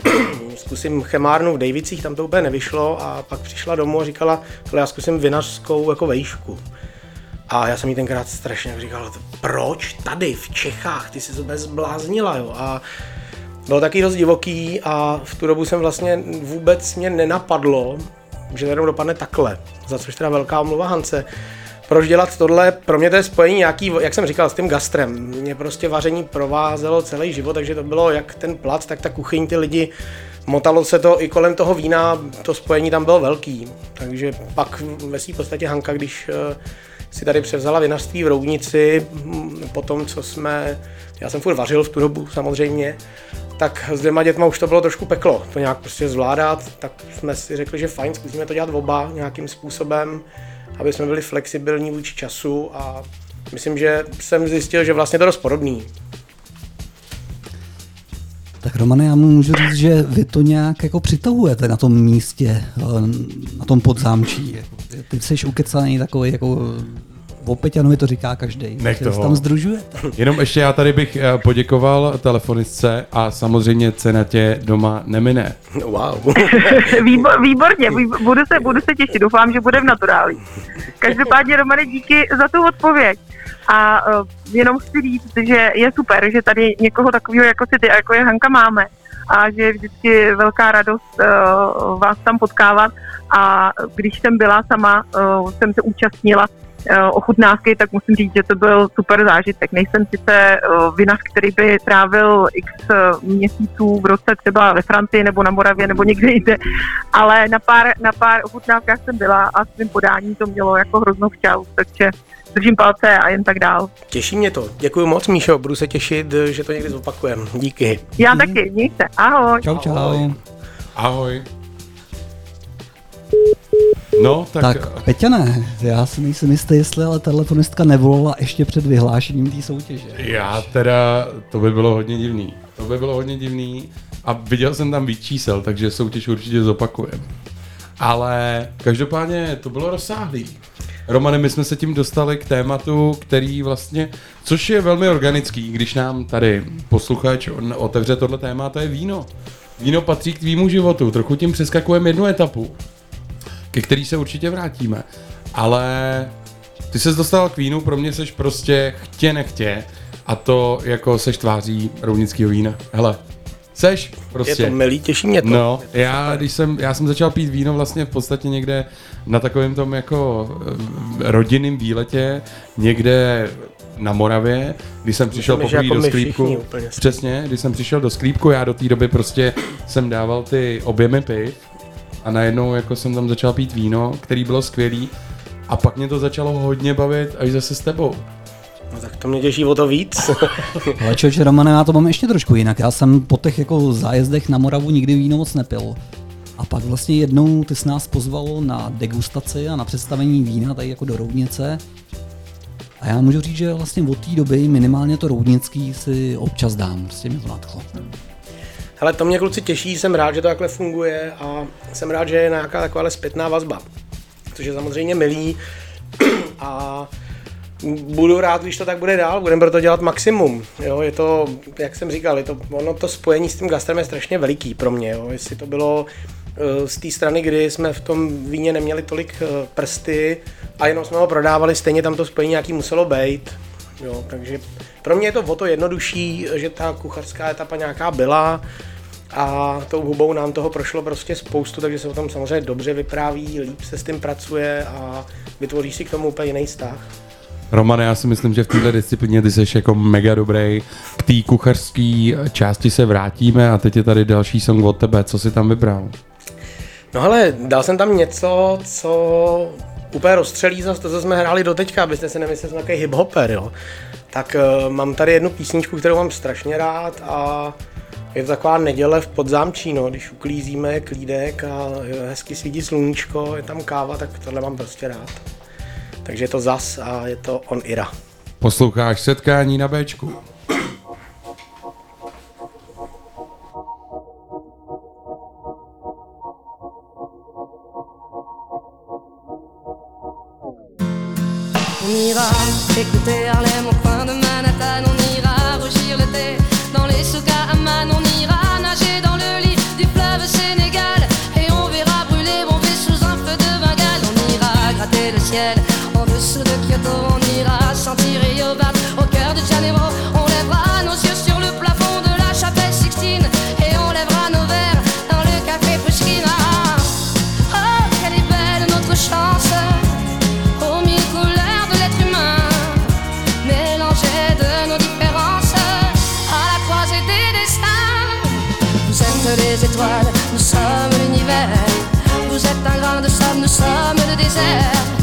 zkusím chemárnu v Davicích, tam to úplně nevyšlo a pak přišla domů a říkala, ale já zkusím vinařskou jako vejšku. A já jsem jí tenkrát strašně říkal, proč tady v Čechách, ty jsi se bez zbláznila, jo. A bylo taky dost divoký a v tu dobu jsem vlastně vůbec mě nenapadlo, že to dopadne takhle, za což teda velká omluva Hance. Proč dělat tohle? Pro mě to je spojení nějaký, jak jsem říkal, s tím gastrem. Mě prostě vaření provázelo celý život, takže to bylo jak ten plac, tak ta kuchyň, ty lidi, motalo se to i kolem toho vína, to spojení tam bylo velký. Takže pak ve svým podstatě Hanka, když eh, si tady převzala vinařství v Roudnici, hm, po tom, co jsme, já jsem furt vařil v tu dobu samozřejmě, tak s dvěma dětma už to bylo trošku peklo, to nějak prostě zvládat, tak jsme si řekli, že fajn, zkusíme to dělat oba nějakým způsobem, aby jsme byli flexibilní vůči času a myslím, že jsem zjistil, že vlastně to je dost podobný. Tak Romane, já mu můžu říct, že vy to nějak jako přitahujete na tom místě, eh, na tom podzámčí. Ty jsi ukecaný takový jako o Peťanovi to říká každý. Nech toho. tam združujete. Jenom ještě já tady bych eh, poděkoval telefonistce a samozřejmě cena tě doma nemine. Wow. Výbo- výborně, výbo- budu se, budu se těšit, doufám, že bude v naturálí. Každopádně, Romane, díky za tu odpověď. A uh, jenom chci říct, že je super, že tady někoho takového jako si ty, jako je Hanka máme a že je vždycky velká radost uh, vás tam potkávat a když jsem byla sama, uh, jsem se účastnila ochutnávky, tak musím říct, že to byl super zážitek. Nejsem sice uh, vinař, který by trávil x uh, měsíců v roce třeba ve Francii nebo na Moravě nebo někde jinde, ale na pár, na pár ochutnávkách jsem byla a svým podání to mělo jako hroznou včas, takže držím palce a jen tak dál. Těší mě to. Děkuji moc, Míšo, budu se těšit, že to někdy zopakujem. Díky. Já taky, měj se, ahoj. Čau, čau. Ahoj. No, tak, Tak, Peťane, já si nejsem jistý, jestli ale telefonistka nevolala ještě před vyhlášením té soutěže. já teda, to by bylo hodně divný. To by bylo hodně divný a viděl jsem tam víc čísel, takže soutěž určitě zopakujem. Ale každopádně to bylo rozsáhlý. Romane, my jsme se tím dostali k tématu, který vlastně, což je velmi organický, když nám tady posluchač otevře tohle téma, to je víno. Víno patří k tvýmu životu, trochu tím přeskakujeme jednu etapu, ke který se určitě vrátíme. Ale ty ses dostal k vínu, pro mě seš prostě chtě nechtě a to jako seš tváří roudnického vína. Hele, seš prostě. Je to milý, těší mě to. No, já, když jsem, já jsem začal pít víno vlastně v podstatě někde na takovém tom jako eh, rodinném výletě, někde na Moravě, když jsem přišel poprvé jako do sklípku. všichni. Přesně, když jsem přišel do sklípku, já do té doby prostě jsem dával ty objemy piv a najednou jako jsem tam začal pít víno, který bylo skvělý a pak mě to začalo hodně bavit až zase s tebou. No, tak to mě těší o to víc. Ale člověče, Romane, já to mám ještě trošku jinak. Já jsem po těch jako zájezdech na Moravu nikdy víno moc nepil. A pak vlastně jednou ty jsi nás pozval na degustaci a na představení vína tady jako do Roudnice. A já můžu říct, že vlastně od té doby minimálně to roudnický si občas dám. Prostě mě to nadchlo. Ale to mě kluci těší, jsem rád, že to takhle funguje a jsem rád, že je nějaká taková zpětná vazba. Což je samozřejmě milý a budu rád, když to tak bude dál, budeme pro to dělat maximum. Jo, je to, jak jsem říkal, je to, ono to spojení s tím gastrem je strašně veliký pro mě. Jo. Jestli to bylo eh, z té strany, kdy jsme v tom víně neměli tolik eh, prsty a jenom jsme ho prodávali, stejně tam to spojení nějaký muselo být. Jo, takže pro mě je to o to jednodušší, že ta kuchařská etapa nějaká byla a tou hubou nám toho prošlo prostě spoustu, takže se o tom samozřejmě dobře vypráví, líp se s tím pracuje a vytvoří si k tomu úplně jiný vztah. Romane, já si myslím, že v této disciplíně ty jsi jako mega dobrý. K té kuchařské části se vrátíme a teď je tady další song od tebe. Co jsi tam vybral? No hele, dal jsem tam něco, co úplně rozstřelí zase to, co jsme hráli do teďka, abyste si nemysleli, že jsem takový hip-hopper, jo. Tak uh, mám tady jednu písničku, kterou mám strašně rád a je to taková neděle v podzámčí, no, když uklízíme klídek a hezky svítí sluníčko, je tam káva, tak tohle mám prostě rád. Takže je to zas a je to on Ira. Posloucháš setkání na Bčku. On ira écouter Harlem au coin de Manhattan, on dessous de Kyoto, on ira sentir Rio Bat au cœur de Janeiro. On lèvera nos yeux sur le plafond de la chapelle Sixtine et on lèvera nos verres dans le café Pushkin. Ah, oh, quelle est belle notre chance aux mille couleurs de l'être humain, mélangées de nos différences à la croisée des destins. Vous êtes les étoiles, nous sommes l'univers. Vous êtes un grain de sable, nous sommes le désert.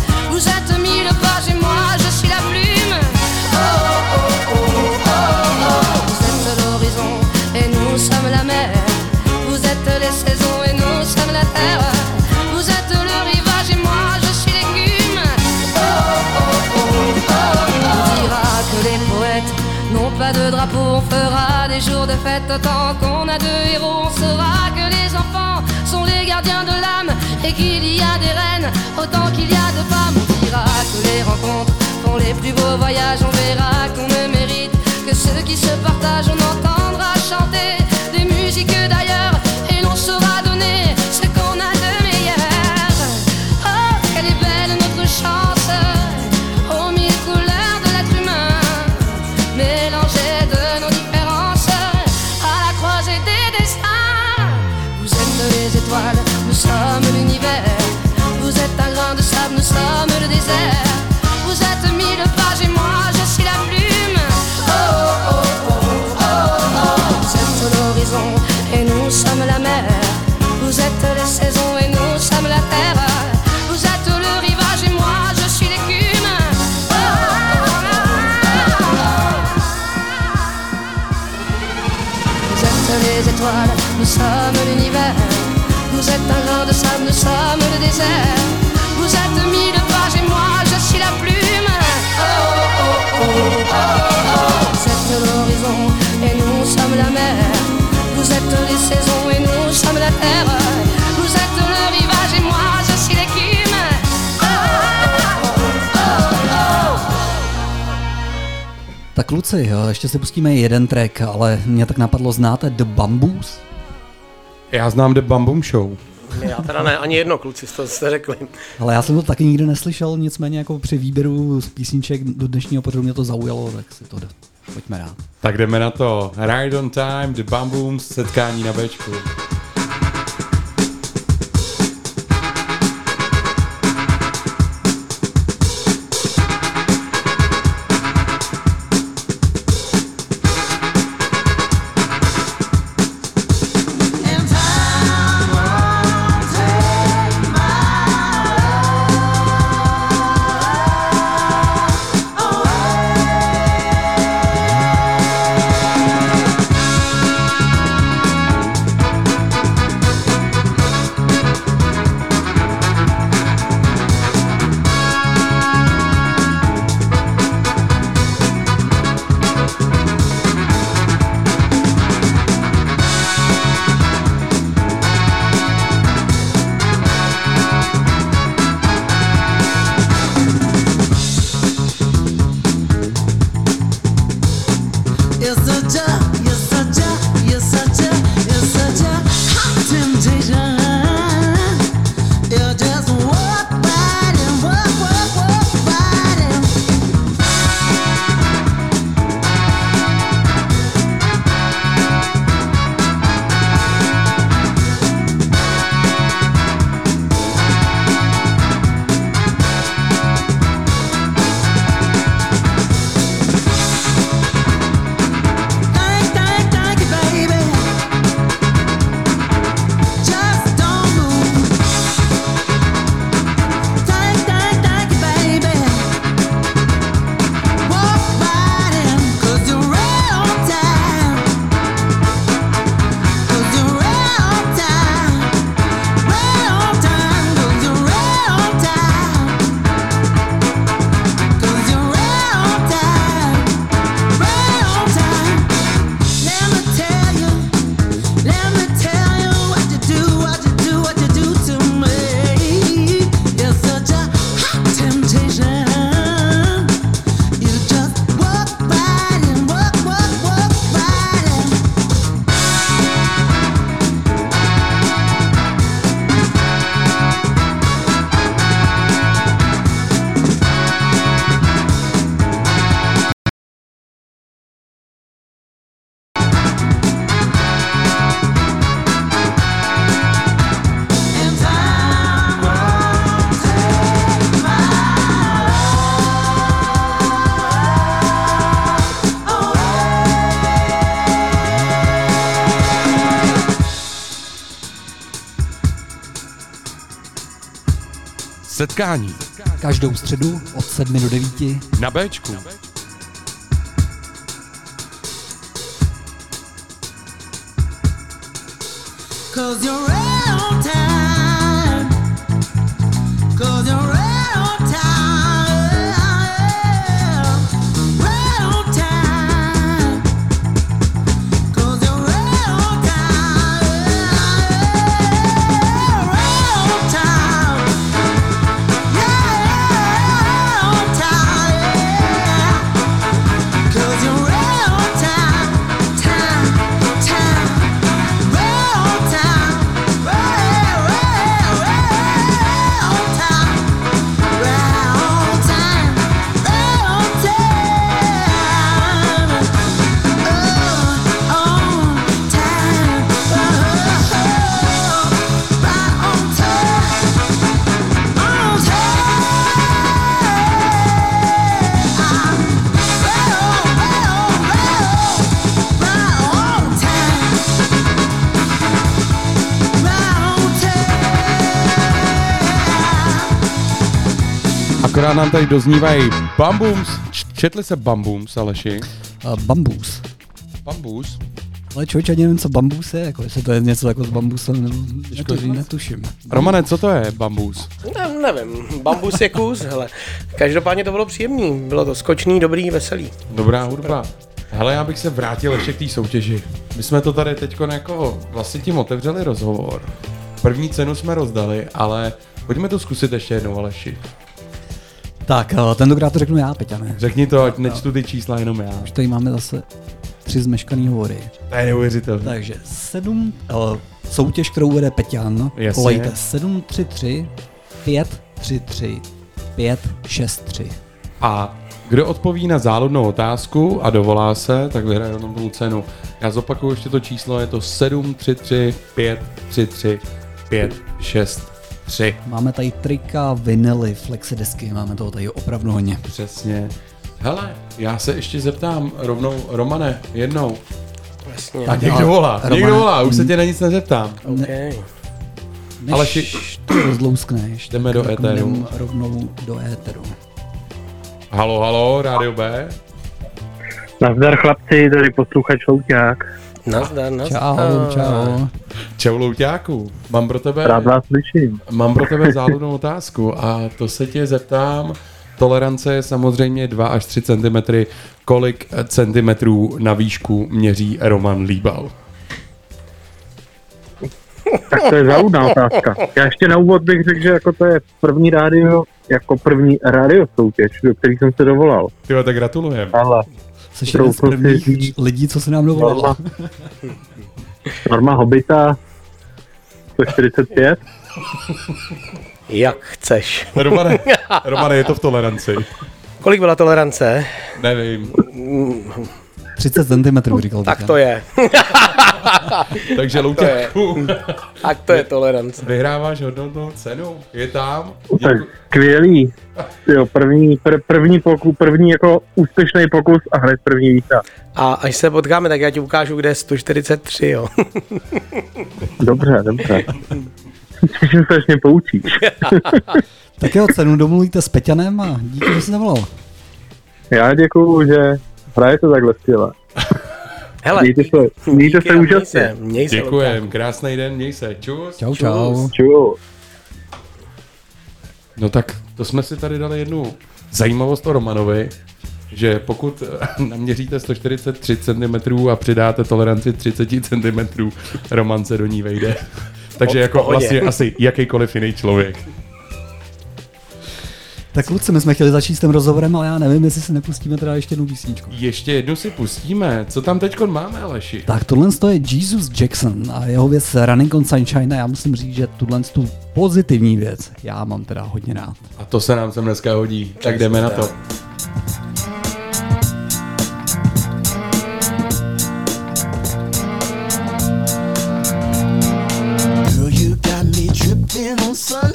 De drapeau. On fera des jours de fête tant qu'on a deux héros. On saura que les enfants sont les gardiens de l'âme et qu'il y a des reines autant qu'il y a de femmes. On dira que les rencontres font les plus beaux voyages. On verra qu'on ne mérite que ceux qui se partagent. On entendra chanter nous sommes l'univers. Vous êtes un grain de sable, nous sommes le désert. Vous êtes mille pages et moi je suis la plume. Oh, oh, oh, oh, oh. Vous êtes l'horizon et nous sommes la mer. Vous êtes les saisons et nous sommes la terre. Tak kluci, jo, ještě si pustíme jeden track, ale mě tak napadlo, znáte The Bamboos? Já znám The Bambum Show. Já teda ne, ani jedno kluci, to jste řekli. Ale já jsem to taky nikdy neslyšel, nicméně jako při výběru z písniček do dnešního pořadu mě to zaujalo, tak si to pojďme rád. Tak jdeme na to. Ride on time, The Bambooms, setkání na Bčku. Setkání. Každou středu od 7 do 9. Na Bčku. Cause you're right Akorát nám tady doznívají Bambums. Č- Četli se Bambums, Aleši? Uh, bambus. Bambus? Ale člověk, ani nevím, co bambus je, jako jestli to je něco jako s bambusem, nebo Těžko netu, říct. netuším. Romane, co to je Bambus? Ne, nevím, bambus je kus, hele. Každopádně to bylo příjemný, bylo to skočný, dobrý, veselý. Dobrá hudba. Hele, já bych se vrátil ještě k té soutěži. My jsme to tady teď jako vlastně tím otevřeli rozhovor. První cenu jsme rozdali, ale pojďme to zkusit ještě jednou, Aleši. Tak, eh, tentokrát to řeknu já, Peťane. Řekni to, ať nečtu ty čísla jenom já. Už tady máme zase tři zmeškaný hovory. To je neuvěřitelné. Takže sedm, uh, soutěž, kterou vede Peťan, Jasně. volejte 733 533 563. A kdo odpoví na záludnou otázku a dovolá se, tak vyhraje jenom tu cenu. Já zopakuju ještě to číslo, je to 733 533 563. Máme tady trika, vinily, flexidesky, máme toho tady opravdu hodně. Přesně. Hele, já se ještě zeptám rovnou, Romane, jednou. Jasně. Tak někdo volá, Romane, někdo volá, už se tě na nic nezeptám. Okay. Než Ale ši- to rozlouskneš, Jdeme tak do éteru. rovnou do éteru. Halo, halo, Rádio B. Nazdar chlapci, tady posluchač Louťák. Nazdar, nazdar. Čau, čau. Čau Louťáku, mám pro tebe, Rád vás slyším. mám pro tebe záludnou otázku a to se tě zeptám. Tolerance je samozřejmě 2 až 3 cm. Kolik centimetrů na výšku měří Roman Líbal? Tak to je záludná otázka. Já ještě na úvod bych řekl, že jako to je první rádio, jako první rádio soutěž, do který jsem se dovolal. Ty tak gratulujem. Ale Jsi jeden z prvních říct, lidí, co se nám dovolalo. Norma, Norma Hobita 145. Jak chceš. Romane, Romane, je to v toleranci. Kolik byla tolerance? Nevím. 30 cm, říkal Tak to je. Takže. Louťáku, Tak to je tolerance. vyhráváš hodnotnou cenu. Je tam. Tak skvělý. Jo, první, pr, první pokus, první jako úspěšný pokus a hned první výsah. A až se potkáme, tak já ti ukážu, kde je 143, jo. Dobře, dobře. Těším se, až mě poučíš. Tak jo, cenu domluvíte s Peťanem a díky, že jsi zavolal. Já děkuju, že hrajete takhle skvěle. Hele, Mějte se, mějte díky se měj úžasně. se, měj se, Děkujem, krásný den, měj se. Čus. Čau, čau. Čau. No tak to jsme si tady dali jednu zajímavost o Romanovi, že pokud eh, naměříte 143 cm a přidáte toleranci 30 cm, Roman se do ní vejde. Takže jako vlastně asi jakýkoliv jiný člověk. Tak kluci, my jsme chtěli začít s tím rozhovorem, ale já nevím, jestli se nepustíme teda ještě jednu písničku. Ještě jednu si pustíme. Co tam teď máme, Aleši? Tak tohle je Jesus Jackson a jeho věc Running on Sunshine a já musím říct, že tuhle tu pozitivní věc já mám teda hodně rád. A to se nám sem dneska hodí. Tak jdeme na to. Girl, you got me tripping on sunshine.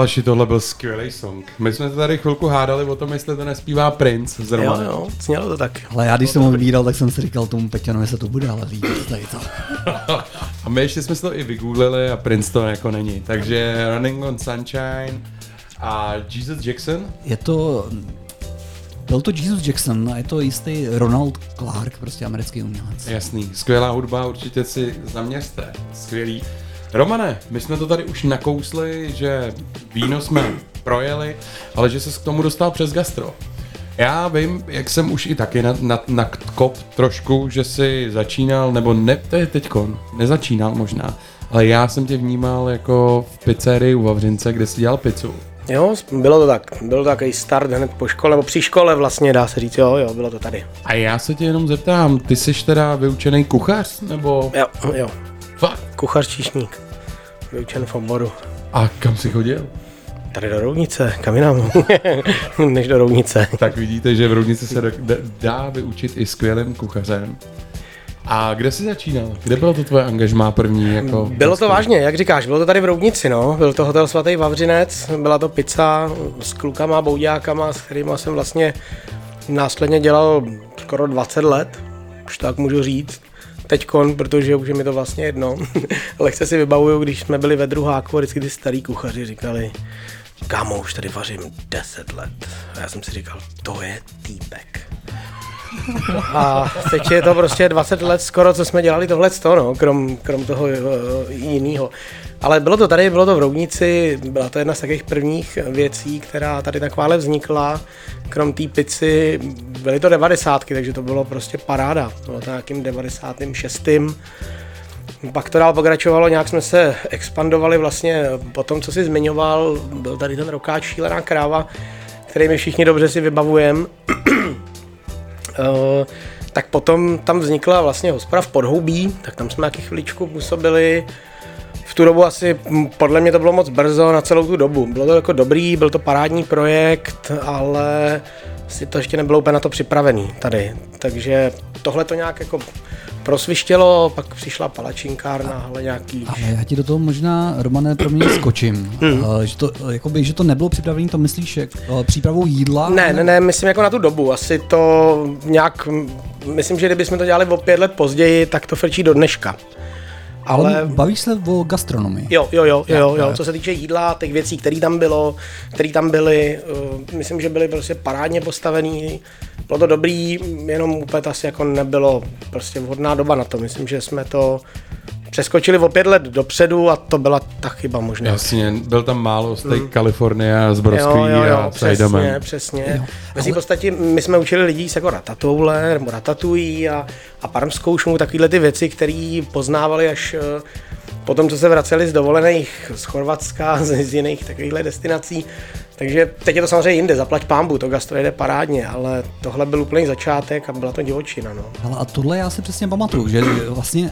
Aleši, tohle byl skvělý song. My jsme se tady chvilku hádali o tom, jestli to nespívá Prince z Romanem. Jo, jo, znělo to tak. Ale já když jsem ho vybíral, tak jsem si říkal tomu Peťanovi se to bude ale líbit tady to. A my ještě jsme si to i vygooglili a Prince to jako není. Takže Running on Sunshine a Jesus Jackson. Je to, byl to Jesus Jackson a je to jistý Ronald Clark, prostě americký umělec. Jasný, skvělá hudba, určitě si zaměřte. Skvělý. Romane, my jsme to tady už nakousli, že víno jsme projeli, ale že se k tomu dostal přes gastro. Já vím, jak jsem už i taky na, na, na kop trošku, že si začínal, nebo ne, to je teďko, nezačínal možná, ale já jsem tě vnímal jako v pizzerii u Vavřince, kde jsi dělal pizzu. Jo, bylo to tak. Byl to takový start hned po škole, nebo při škole vlastně, dá se říct, jo, jo, bylo to tady. A já se tě jenom zeptám, ty jsi teda vyučený kuchař, nebo? Jo, jo. Fakt? Kuchař číšník. Vyučen v oboru. A kam jsi chodil? Tady do Roudnice, kam jinam, než do Roudnice. Tak vidíte, že v Roudnici se dá- vyučit i skvělým kuchařem. A kde jsi začínal? Kde bylo to tvoje angažmá první? Jako Bylo to vážně, jak říkáš, bylo to tady v Roudnici, no. Byl to hotel svatý Vavřinec, byla to pizza s klukama, bouďákama, s kterými jsem vlastně následně dělal skoro 20 let, už tak můžu říct. Teďkon, protože už je mi to vlastně jedno. Lehce si vybavuju, když jsme byli ve druháku, a vždycky ty starý kuchaři říkali, kámo, už tady vařím 10 let. A já jsem si říkal, to je týpek. A teď je to prostě 20 let skoro, co jsme dělali tohle no, krom, krom toho uh, jiného. Ale bylo to tady, bylo to v Roudnici, byla to jedna z takových prvních věcí, která tady takováhle vznikla. Krom té pici byly to devadesátky, takže to bylo prostě paráda. Bylo to nějakým 96. Pak to dál pokračovalo, nějak jsme se expandovali vlastně po tom, co jsi zmiňoval, byl tady ten rokáč Šílená kráva, který my všichni dobře si vybavujeme. Eh, tak potom tam vznikla vlastně hospoda v Podhoubí, tak tam jsme nějaký chviličku působili. V tu dobu asi, podle mě to bylo moc brzo na celou tu dobu. Bylo to jako dobrý, byl to parádní projekt, ale si to ještě nebylo úplně na to připravený tady. Takže tohle to nějak jako prosvištělo, pak přišla palačinkárna, ale nějaký... Ale já ti do toho možná, Romane, pro mě skočím. Uh, že, to, jakoby, že to nebylo připravené, to myslíš jak, uh, přípravou jídla? Ne, ne, ne, myslím jako na tu dobu. Asi to nějak, myslím, že kdybychom to dělali o pět let později, tak to frčí do dneška. Ale, bavíš se o gastronomii. Jo, jo, jo, jo, Jo, co se týče jídla, těch věcí, které tam bylo, které tam byly, uh, myslím, že byly prostě parádně postavený, bylo to dobrý, jenom úplně asi jako nebylo prostě vhodná doba na to, myslím, že jsme to přeskočili o pět let dopředu a to byla ta chyba možná. Jasně, byl tam málo z té Mm. Kalifornie z Broskví jo, jo, jo, a přesně, Sidemen. přesně. Jo, ale... podstatě my jsme učili lidí s jako ratatoule, nebo ratatují a, a parmskou šumu, takovéhle ty věci, které poznávali až eh, potom, co se vraceli z dovolených z Chorvatska, z, z jiných takovýchhle destinací. Takže teď je to samozřejmě jinde, zaplať pámbu, to gastro jede parádně, ale tohle byl úplný začátek a byla to divočina. No. Ale a tohle já si přesně pamatuju, že vlastně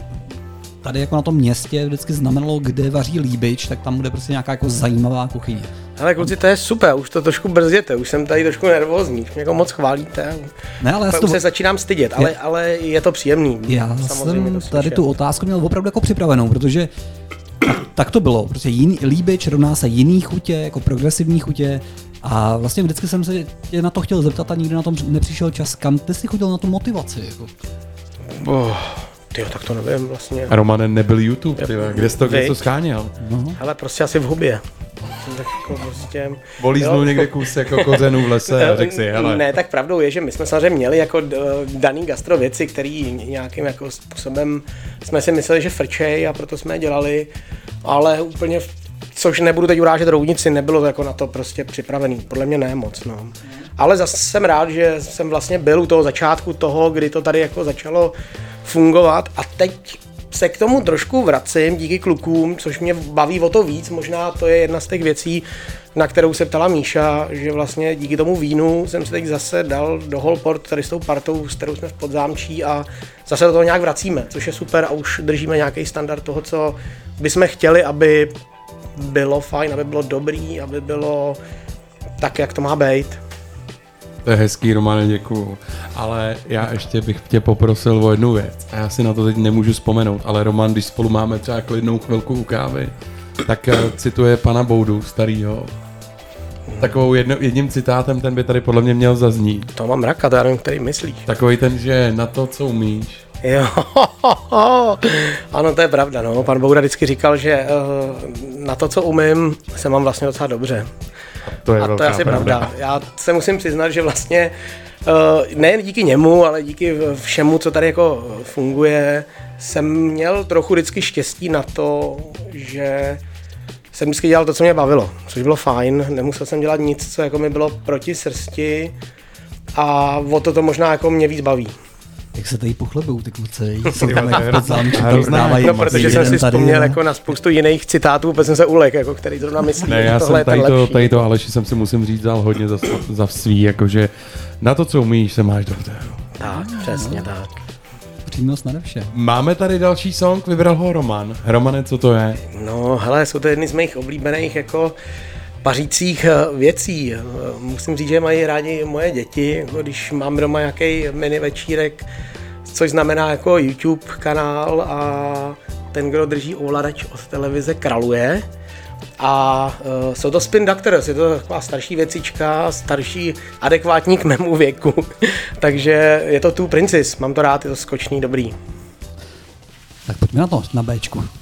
tady jako na tom městě vždycky znamenalo, kde vaří líbič, tak tam bude prostě nějaká jako zajímavá kuchyně. Ale kluci, to je super, už to trošku brzděte, už jsem tady trošku nervózní, už mě jako moc chválíte. Ne, ale já to- se začínám stydět, ale, ale je to příjemný. Já samozřejmě jsem to tady tu otázku měl opravdu jako připravenou, protože tak, tak to bylo. Prostě jiný, líbič rovná se jiný chutě, jako progresivní chutě. A vlastně vždycky jsem se tě na to chtěl zeptat a nikdy na tom nepřišel čas. Kam ty jsi chodil na tu motivaci? Jako? Oh, tyjo, tak to nevím vlastně. Romane, nebyl YouTube, ty, vole, kde jsi to, kde jsi to scháněl? No. Ale prostě asi v hubě. Tak jako prostě... Volíznul někde kus jako kořenů v lese a řekl si, hele. Ne, tak pravdou je, že my jsme samozřejmě měli jako d- daný gastro věci, které nějakým jako způsobem jsme si mysleli, že frčej a proto jsme je dělali, ale úplně, v- což nebudu teď urážet roudnici, nebylo to jako na to prostě připravený. Podle mě ne moc, no. Ale zase jsem rád, že jsem vlastně byl u toho začátku toho, kdy to tady jako začalo fungovat a teď se k tomu trošku vracím díky klukům, což mě baví o to víc. Možná to je jedna z těch věcí, na kterou se ptala Míša, že vlastně díky tomu vínu jsem se teď zase dal do Holport tady s tou partou, s kterou jsme v podzámčí a zase do toho nějak vracíme, což je super a už držíme nějaký standard toho, co bychom chtěli, aby bylo fajn, aby bylo dobrý, aby bylo tak, jak to má být. To je hezký, Romane, děkuju. Ale já ještě bych tě poprosil o jednu věc. A já si na to teď nemůžu vzpomenout, ale Roman, když spolu máme třeba klidnou chvilku u kávy, tak eh, cituje pana Boudu, starýho. Takovou jedno, jedním citátem ten by tady podle mě měl zaznít. To mám raka, to já nevím, který myslíš. Takový ten, že na to, co umíš, Jo, ano, to je pravda. No. Pan Bouda vždycky říkal, že eh, na to, co umím, se mám vlastně docela dobře. To je A to je asi pravda. pravda. Já se musím přiznat, že vlastně eh, nejen díky němu, ale díky všemu, co tady jako funguje, jsem měl trochu vždycky štěstí na to, že jsem vždycky dělal to, co mě bavilo, což bylo fajn. Nemusel jsem dělat nic, co jako mi bylo proti srsti a o to to možná jako mě víc baví. Jak se tady pochlebou ty kluci, jsou tam vole, jak v podzámčí, hrozná- tam prodávají No, protože jsem si tady, vzpomněl no. jako na spoustu jiných citátů, protože jsem se ulek, jako který zrovna myslí, Ne, že já tohle jsem je ten tady to, lepší. tady to Aleši jsem si musím říct dal hodně za, za svý, jakože na to, co umíš, se máš dobře. Tak, přesně tak. Přímost nade vše. Máme tady další song, vybral ho Roman. Romane, co to je? No, hele, jsou to jedny z mých oblíbených jako pařících eh, věcí. Eh, Musím říct, že mají rádi moje děti, jako když mám doma nějaký mini večírek, což znamená jako YouTube kanál a ten, kdo drží ovladač od televize, kraluje. A uh, jsou to Spin Doctors, je to taková starší věcička, starší, adekvátní k mému věku. Takže je to tu Princess, mám to rád, je to skočný, dobrý. Tak pojďme na to, na Bčku.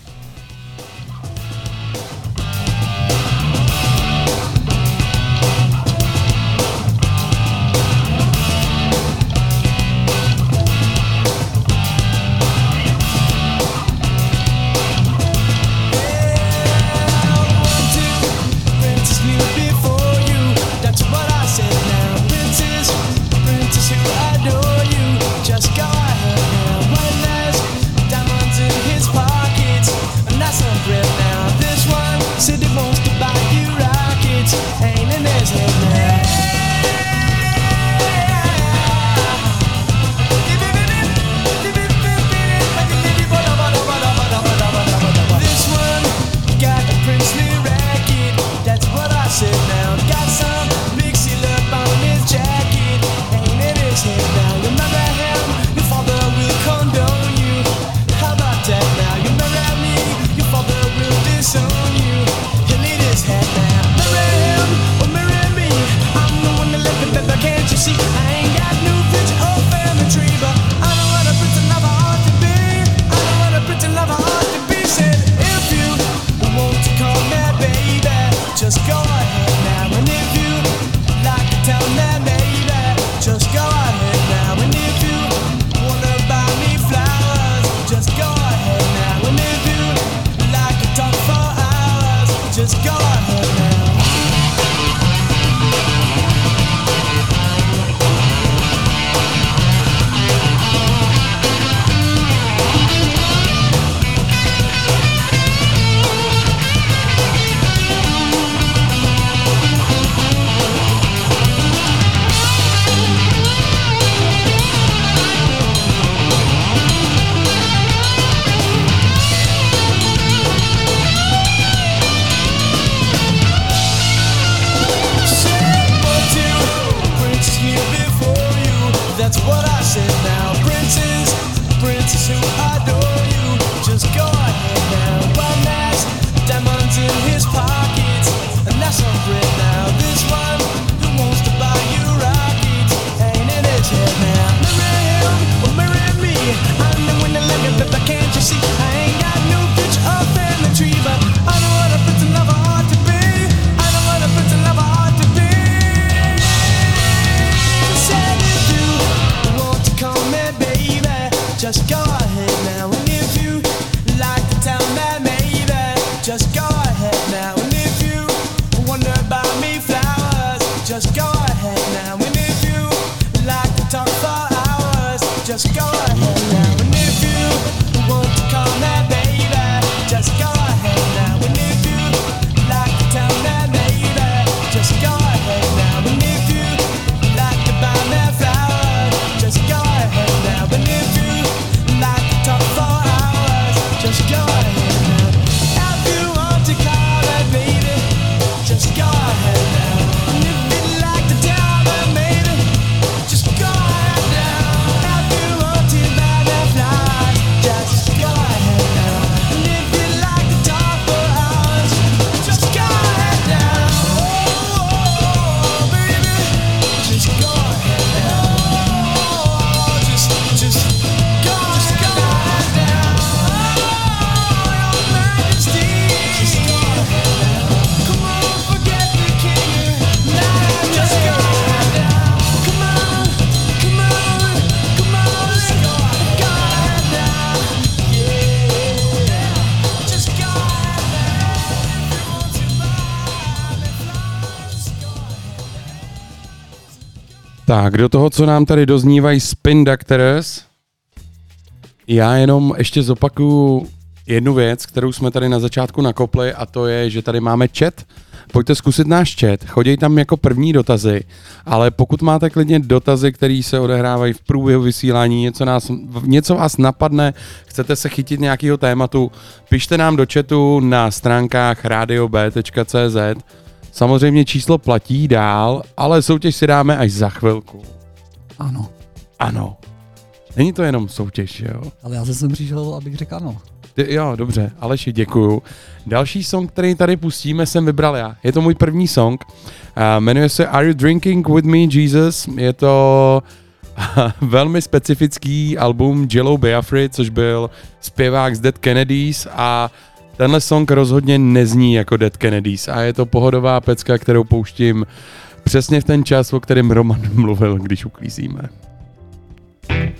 Tak, do toho, co nám tady doznívají Spin Doctors, já jenom ještě zopakuju jednu věc, kterou jsme tady na začátku nakopli a to je, že tady máme chat. Pojďte zkusit náš chat, chodí tam jako první dotazy, ale pokud máte klidně dotazy, které se odehrávají v průběhu vysílání, něco, nás, něco vás napadne, chcete se chytit nějakého tématu, pište nám do chatu na stránkách radiob.cz Samozřejmě číslo platí dál, ale soutěž si dáme až za chvilku. Ano. Ano. Není to jenom soutěž, jo? Ale já jsem přišel, abych řekl ano. Ty, jo, dobře, Aleši, děkuju. Další song, který tady pustíme, jsem vybral já. Je to můj první song. Uh, jmenuje se Are You Drinking With Me, Jesus? Je to velmi specifický album Jello Biafri, což byl zpěvák z Dead Kennedys a Tenhle song rozhodně nezní jako Dead Kennedys a je to pohodová pecka, kterou pouštím přesně v ten čas, o kterém Roman mluvil, když uklízíme. thank you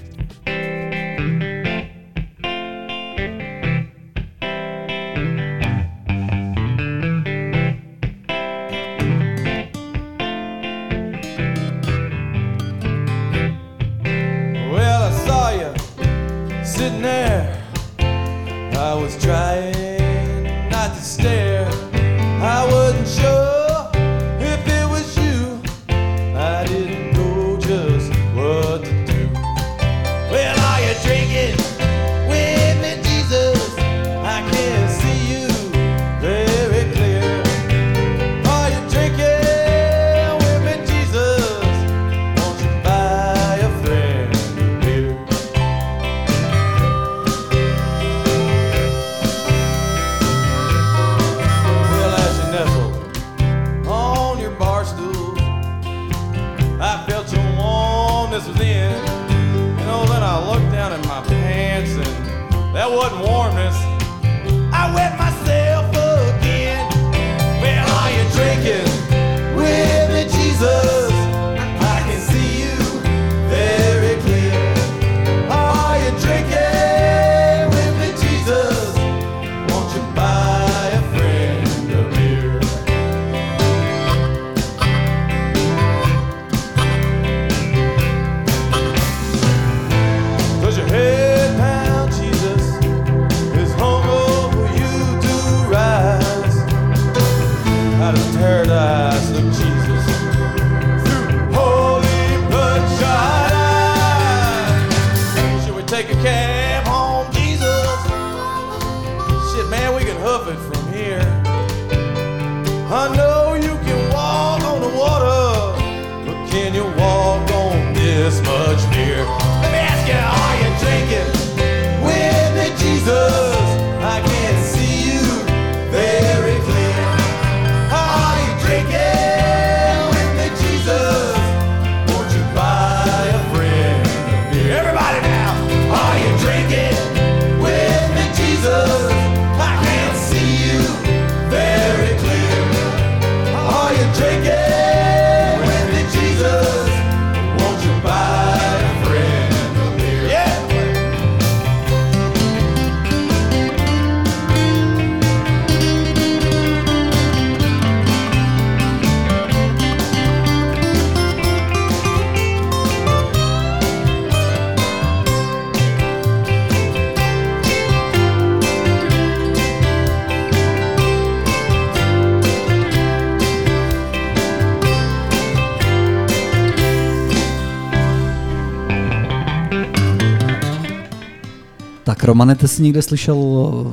Romane, ty jsi někde slyšel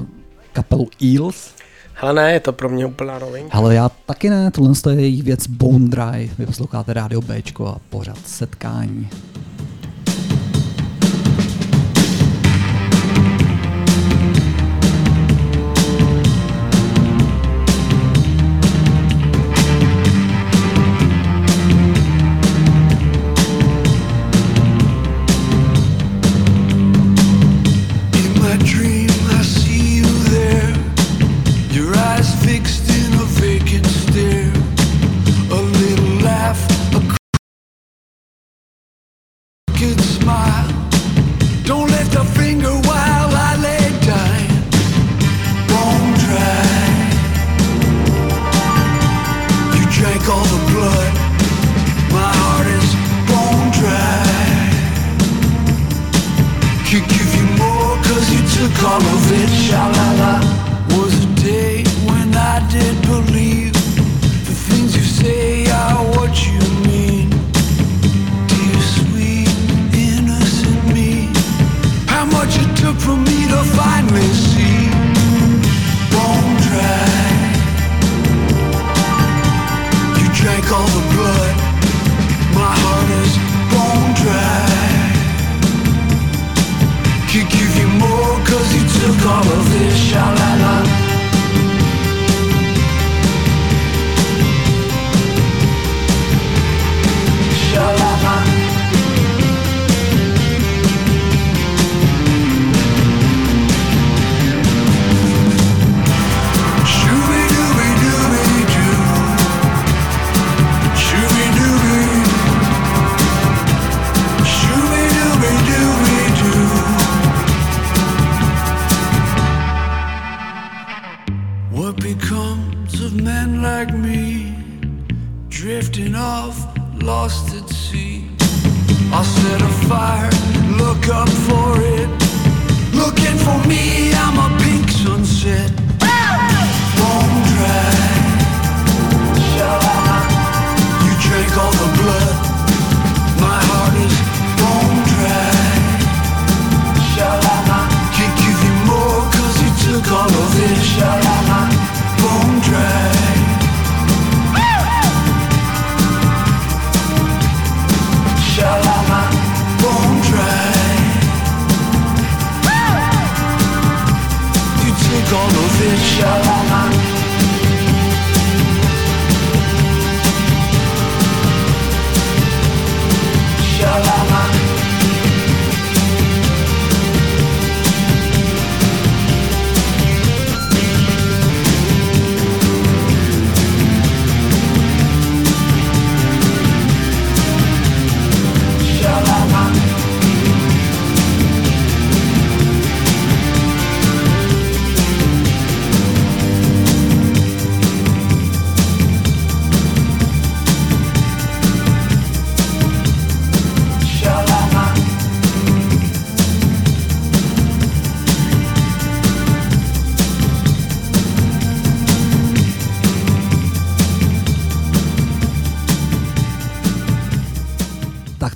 eh, kapelu Eels? Hele ne, je to pro mě úplná novinka. Ale já taky ne, tohle je její věc Bone Dry. Vy posloucháte rádio Bčko a pořád setkání.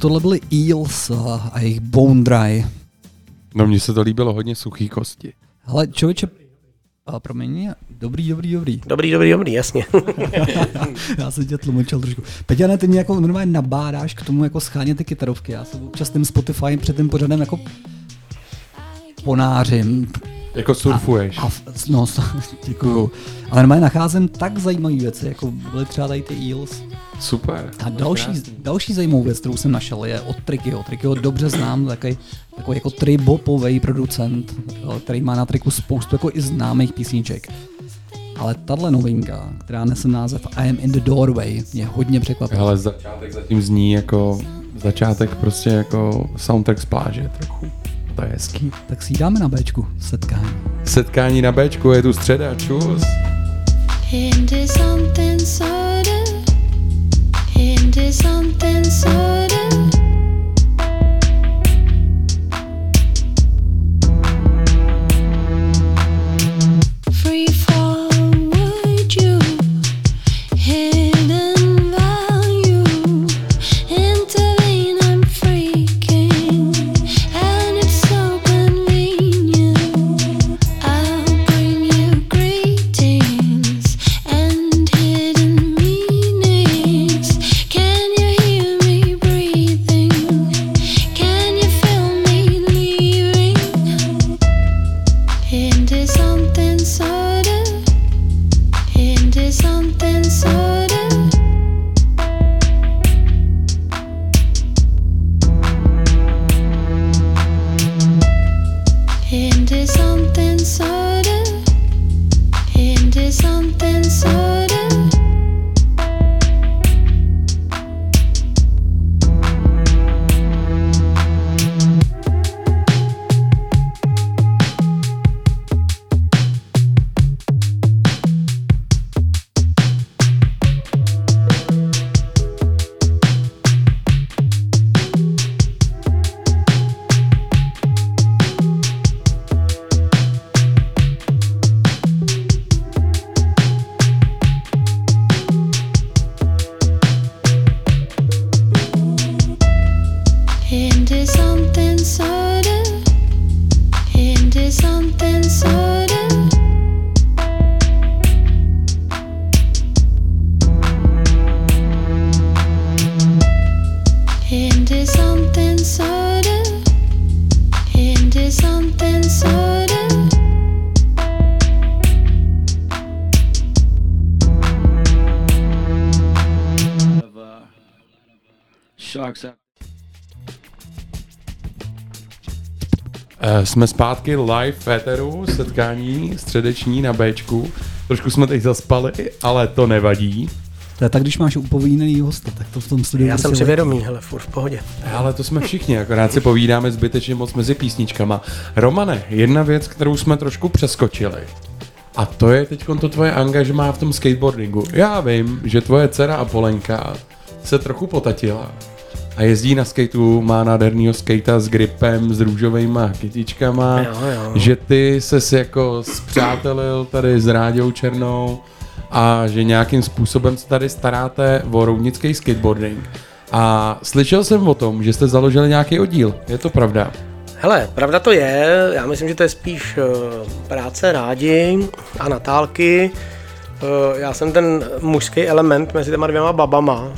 Tohle byly Eels a jejich Bone Dry. No mně se to líbilo hodně suchý kosti. Ale člověče, a promiň, dobrý, dobrý, dobrý. Dobrý, dobrý, dobrý, jasně. já jsem tě tlumočil trošku. Peťa, ne, ty mě jako normálně nabádáš k tomu jako schánět ty kytarovky. Já se občas tím Spotify před tím pořadem jako ponářím. Jako surfuješ. A, a, no, děkuju. Ale normálně nacházím tak zajímavé věci, jako byly třeba tady ty Eels. Super. A další, další zajímavou věc, kterou jsem našel, je od Trickyho. Trickyho dobře znám, takový, takový jako tribopový producent, který má na triku spoustu jako i známých písniček. Ale tahle novinka, která nese název I am in the doorway, mě hodně překvapila. Ale začátek zatím zní jako začátek prostě jako soundtrack z pláže trochu. To je hezký. Tak si dáme na Bčku, setkání. Setkání na Bčku, je tu středa, čus. Into something sorta. Into something sorta. Jsme zpátky live v setkání středeční na Bčku. Trošku jsme teď zaspali, ale to nevadí. To je tak, když máš upovídaný hosta, tak to v tom studiu Já jsem prostě přivědomý, hele, furt v pohodě. Ale to jsme všichni, akorát si povídáme zbytečně moc mezi písničkama. Romane, jedna věc, kterou jsme trošku přeskočili. A to je teď to tvoje angažmá v tom skateboardingu. Já vím, že tvoje dcera Apolenka se trochu potatila a jezdí na skateu, má nádhernýho skata s gripem, s růžovými kytičkama, Jo, jo. že ty ses jako zpřátelil tady s Ráďou Černou a že nějakým způsobem se tady staráte o roudnický skateboarding. A slyšel jsem o tom, že jste založili nějaký oddíl. Je to pravda? Hele, pravda to je, já myslím, že to je spíš eh, práce rádi a Natálky. Eh, Já jsem ten mužský element mezi těma dvěma babama.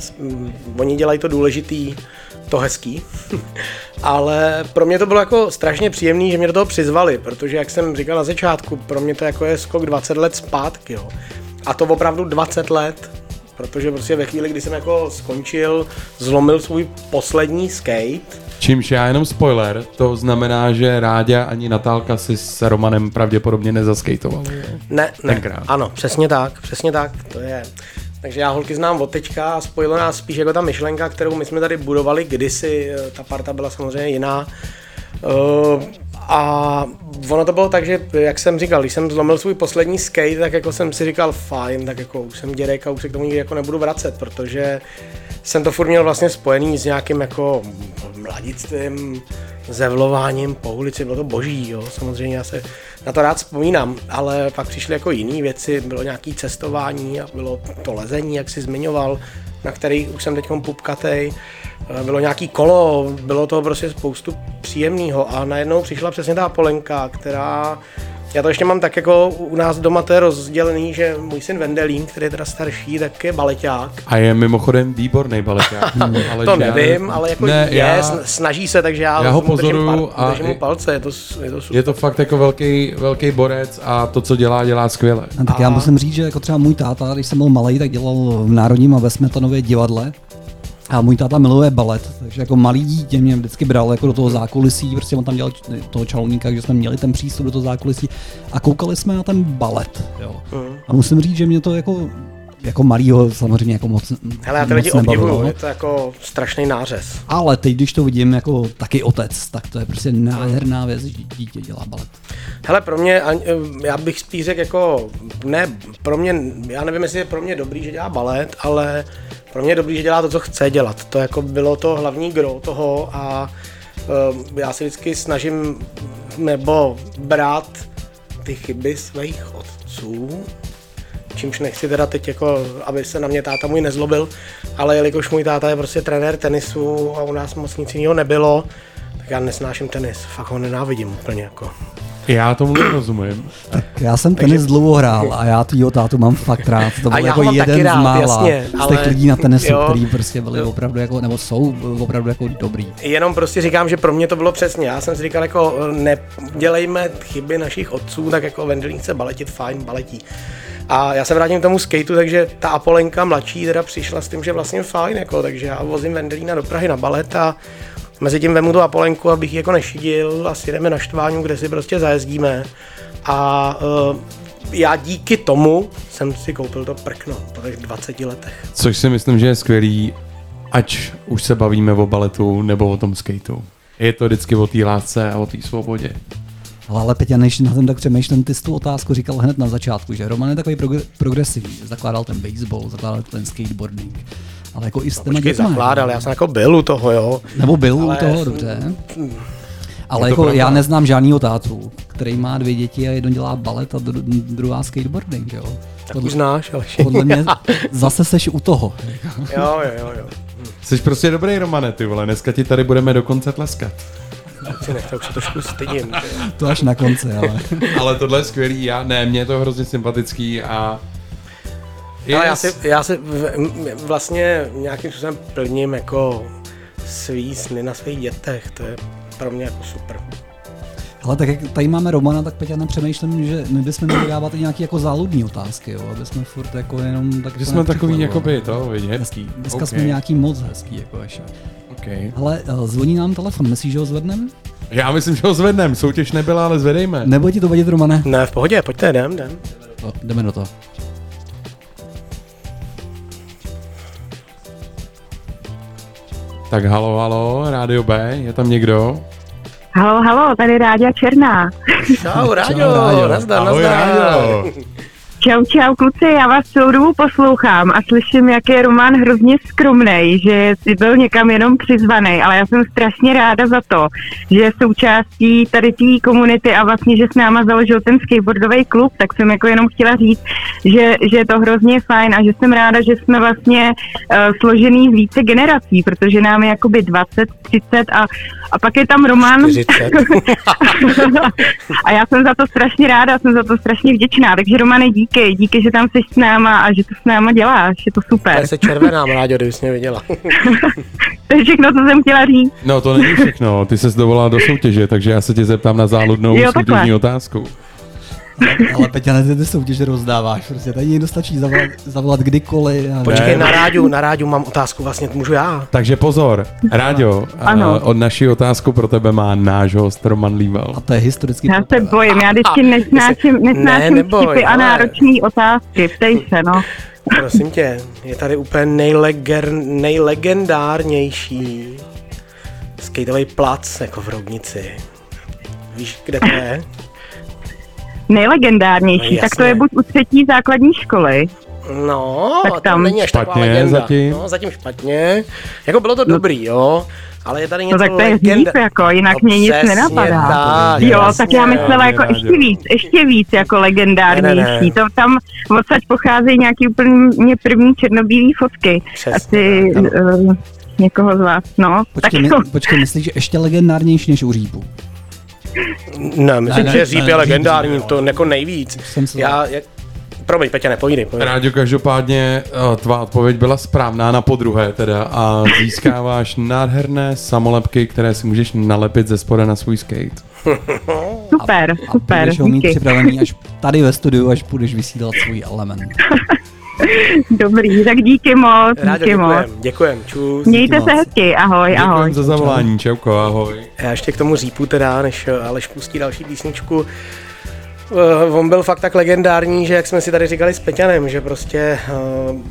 Oni dělají to důležitý, to hezký. Ale pro mě to bylo jako strašně příjemný, že mě do toho přizvali, protože jak jsem říkal na začátku, pro mě to jako je skok 20 let zpátky. Jo. A to opravdu 20 let, protože prostě ve chvíli, kdy jsem jako skončil, zlomil svůj poslední skate, Čímž já jenom spoiler, to znamená, že Ráďa ani Natálka si s Romanem pravděpodobně nezaskejtovali. Ne, ne. Tenkrát. Ano, přesně tak, přesně tak, to je. Takže já holky znám od teďka a spojilo nás spíš jako ta myšlenka, kterou my jsme tady budovali kdysi, eh, ta parta byla samozřejmě jiná. Uh, a ono to bylo tak, že jak jsem říkal, když jsem zlomil svůj poslední skate, tak jako jsem si říkal fajn, tak jako už jsem dědek a už se k tomu nikdy jako nebudu vracet, protože jsem to furt měl vlastně spojený s nějakým jako mladictvím, zevlováním po ulici, bylo to boží, jo, samozřejmě já se na to rád vzpomínám, ale pak přišly jako jiné věci, bylo nějaké cestování a bylo to lezení, jak si zmiňoval, na který už jsem teď pupkatej, Eh, bylo nějaký kolo, bylo to prostě spoustu příjemného a najednou přišla přesně ta Polenka, která já to ještě mám tak jako u nás doma to je rozdělený, že můj syn Vendelín, který je teda starší, tak je baleťák. A je mimochodem výborný baleťák. ale to nevím, ale jako ne, je, já, sn- snaží se, takže já, já ho pozoruju par- a držím mu palce, je to, je to super. je to fakt jako velký, velký borec a to, co dělá, dělá skvěle. No, tak já musím říct, že jako třeba můj táta, když jsem byl malý, tak dělal v Národním a ve Smetanově divadle. A můj táta miluje balet, takže jako malý dítě mě vždycky bral jako do toho zákulisí, prostě on tam dělal toho čalouníka, takže jsme měli ten přístup do toho zákulisí a koukali jsme na ten balet. Jo. Mhm. A musím říct, že mě to jako, jako malýho samozřejmě jako moc Hele, já ty moc lidi obdivuju, je to jako strašný nářez. Ale teď, když to vidím jako taky otec, tak to je prostě nádherná věc, že dítě dělá balet. Hele, pro mě, ani- já bych spíš řekl jako, ne, pro mě, já nevím, jestli je pro mě dobrý, že dělá balet, ale pro mě je dobrý, že dělá to, co chce dělat. To jako bylo to hlavní gro toho a uh, já si vždycky snažím nebo brát ty chyby svých otců, čímž nechci teda teď jako, aby se na mě táta můj nezlobil, ale jelikož můj táta je prostě trenér tenisu a u nás moc nic jiného nebylo, tak já nesnáším tenis, fakt ho nenávidím úplně jako. Já tomu nerozumím. Já jsem tenis dlouho hrál a já tvýho tátu mám fakt rád. To byl já jako jeden rád, z mála jasně, z těch ale- lidí na tenisu, jo. který prostě byli opravdu jako, nebo jsou opravdu jako dobrý. Jenom prostě říkám, že pro mě to bylo přesně. Já jsem si říkal, jako nedělejme chyby našich otců, tak jako Vendelín chce baletit, fajn, baletí. A já se vrátím k tomu skateu, takže ta Apolenka mladší teda přišla s tím, že vlastně fajn, jako, takže já vozím Vendelína do Prahy na balet a mezi tím vemu tu Apolenku, abych ji jako nešidil a si jdeme na štváňu, kde si prostě zajezdíme. A uh, já díky tomu jsem si koupil to prkno po těch 20 letech. Což si myslím, že je skvělý, ať už se bavíme o baletu nebo o tom skateu. Je to vždycky o té lásce a o té svobodě. Ale, Peťa, než na tom tak přemýšlím, ty jsi tu otázku říkal hned na začátku, že Roman je takový prog- progresivní, zakládal ten baseball, zakládal ten skateboarding, ale jako i s těma Počkej, dětma, zakládal, já jsem jako byl u toho, jo. Nebo byl u Ale- toho, dobře. Ale jako pravda. já neznám žádnýho tátu, který má dvě děti a jedno dělá balet a dru- druhá skateboarding, jo. Tak už znáš, ale Podle mě zase seš u toho. Jo, jo, jo, jo. Jsi prostě dobrý, Romane, ty vole. Dneska ti tady budeme dokonce tleskat. Nech, to už se trošku stydím. To až na konci, ale. Ale tohle je skvělý, já, ne, mě je to hrozně sympatický a... Ale já si, já si v- m- vlastně nějakým způsobem plním jako svý sny na svých dětech, to je pro mě jako super. Ale tak jak tady máme Romana, tak Peťa přemýšlím, že my bychom měli dávat i nějaké jako záludní otázky, jo, aby jsme furt jako jenom tak Že jsme takový jakoby to, vidí, hezký. Dneska OK. jsme nějaký moc hezký, jako ještě. Okay. Ale uh, zvoní nám telefon, myslíš, že ho zvednem? Já myslím, že ho zvedneme, soutěž nebyla, ale zvedejme. Nebo ti to vadit, Romane? Ne, v pohodě, pojďte, jdem, jdem. No, jdeme do toho. Tak halo, halo, Rádio B, je tam někdo? Halo, halo, tady Ráďa Černá. Čau, Ráďo. nazdar, Ahoj, nazdar. Ráďo. Čau, čau, kluci, já vás celou dobu poslouchám a slyším, jak je Roman hrozně skromnej, že si byl někam jenom přizvaný, ale já jsem strašně ráda za to, že je součástí tady té komunity a vlastně, že s náma založil ten skateboardový klub, tak jsem jako jenom chtěla říct, že, že je to hrozně fajn a že jsem ráda, že jsme vlastně uh, složený z více generací, protože nám je jakoby 20, 30 a, a pak je tam Roman. 40. a já jsem za to strašně ráda, jsem za to strašně vděčná, takže Romane díky, díky, že tam jsi s náma a že to s náma děláš, je to super. Já se červenám, Ráďo, kdybys mě viděla. To je všechno, co jsem chtěla říct. No to není všechno, ty se dovolala do soutěže, takže já se tě zeptám na záludnou Jo, takhle. soutěžní otázku. Ale Peťa, ne, ty soutěže rozdáváš, prostě tady někdo stačí zavolat, zavolat kdykoliv. A Počkej, Ne. na rádiu, na rádiu mám otázku, vlastně můžu já. Takže pozor, Ráďo, Ano. a od naší otázku pro tebe má náš host Roman Líbal. A to je historicky Já se bojím, já vždycky nesnáším, nesnáším neboj, vtipy a ale- náročné otázky, ptej se, no. Prosím tě, je tady úplně nejleger, nejlegendárnější skateový plac jako v Roudnici. Víš, kde to je? Nejlegendárnější, No, tak to je buď u třetí základní školy. No, Tak tam tam- není až taková Špatně legenda. zatím. No, zatím špatně. Jako bylo to dobrý, jo. Ale je tady něco No tak to je legenda- hřív, jako, jinak No, mě nic nenapadá. Tak, jo, jasně. tak já myslela jako Rádio. ještě víc, ještě víc jako legendárnější. Ne, ne, ne. To tam odsaď pocházejí nějaký úplně první černobílý fotky. Přesně Asi tak, uh, někoho z vás, no. Počkej, tak my, počkej, myslíš, že ještě legendárnější než u Řípu? Ne, myslím, Ne, že ne, Říp ne, je legendární, to jako nejvíc. Já, jak... Promiň, Petě, nepojídej. Ráďo, každopádně eh, tvá odpověď byla správná na podruhé teda a získáváš nádherné samolepky, které si můžeš nalepit ze spoda na svůj skate. Super, super, Budeš ho mít díky. připravený až tady ve studiu, až budeš vysílat svůj element. Dobrý, tak díky moc, Rádio, díky moc. děkujem, děkujem, čus. Mějte Díky se moc. hezky, ahoj, ahoj. Děkujem za zavolání, čauko, ahoj. Já ještě k tomu Řípu teda, než eh, Aleš pustí další písničku. Uh, on byl fakt tak legendární, že jak jsme si tady říkali s Peťanem, že prostě uh,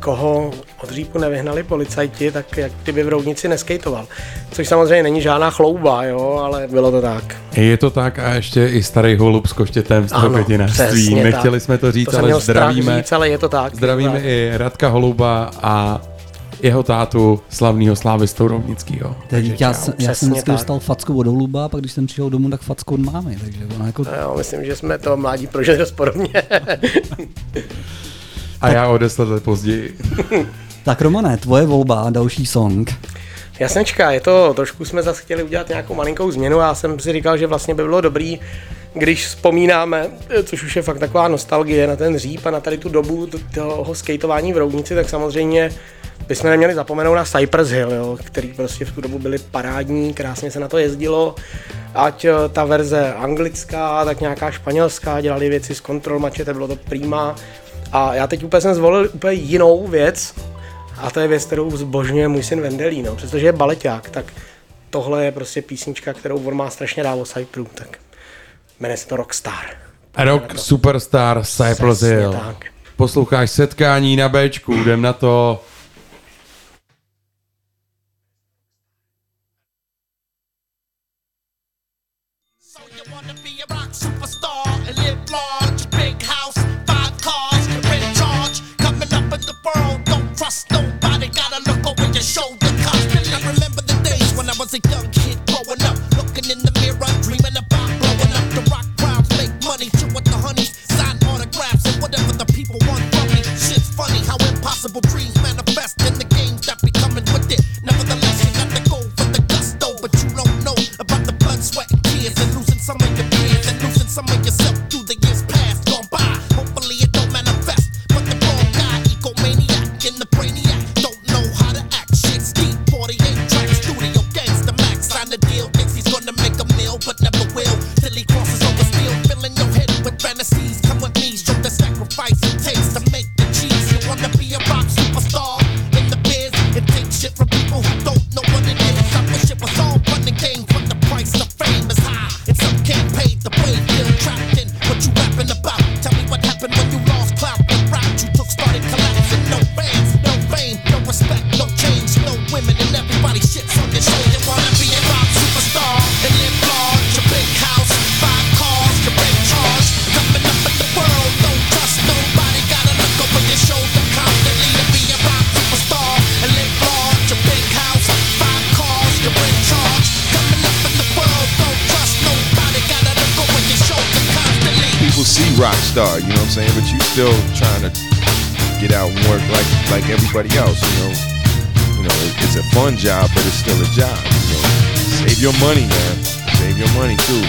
koho od Řípu nevyhnali policajti, tak jak kdyby v Roudnici neskejtoval. Což samozřejmě není žádná chlouba, jo, ale bylo to tak. Je to tak a ještě i starý holub s koštětem z toho květinářství. Nechtěli tak. jsme to říct, To ale zdravíme, říct, ale je to tak. zdravíme i Radka Holuba a jeho tátu, slavného slávistou Rovnickýho. Teď já, čau. já jsem vždycky tak. dostal facku od holuba, a pak když jsem přišel domů, tak facku od mámy, takže ona jako... No Jo, myslím, že jsme to mládí prožili dost podobně. A já o deset let později. Tak Romane, tvoje volba, další song. Jasnečka, je to, trošku jsme zase chtěli udělat nějakou malinkou změnu. Já jsem si říkal, že vlastně by bylo dobrý, když vzpomínáme, což už je fakt taková nostalgie na ten říp a na tady tu dobu toho skateování v Roudnici, tak samozřejmě bychom neměli zapomenout na Cypress Hill, jo, který prostě v tu dobu byly parádní, krásně se na to jezdilo. Ať eh, ta verze anglická, tak nějaká španělská, dělali věci z kontrol mačete, bylo to prima. A já teď úplně jsem zvolil úplně jinou věc, a to je věc, kterou zbožňuje můj syn Vendelí, no. Přestože je baleťák, tak tohle je prostě písnička, kterou on má strašně rád o Cypru, tak jmenuje se to Rockstar. Rock to. Superstar Cypress Hill. Posloucháš setkání na Bčku, jdem na to. shoulder constantly. I remember the days when I was a young kid growing up, looking in the mirror, dreaming about blowing up the rock crowd, make money, chill with the honeys, sign autographs and whatever the people want from me. Shit's funny how impossible dreams manifest in the games that be coming with it. Nevertheless, you got to go for the gusto, but you don't know about the blood, sweat, and tears, and losing some of your peers and losing some of yourself. saying? But you still trying to get out and work like like everybody else, you know. You know, it, it's a fun job, but it's still a job. You know, save your money, man. Save your money too.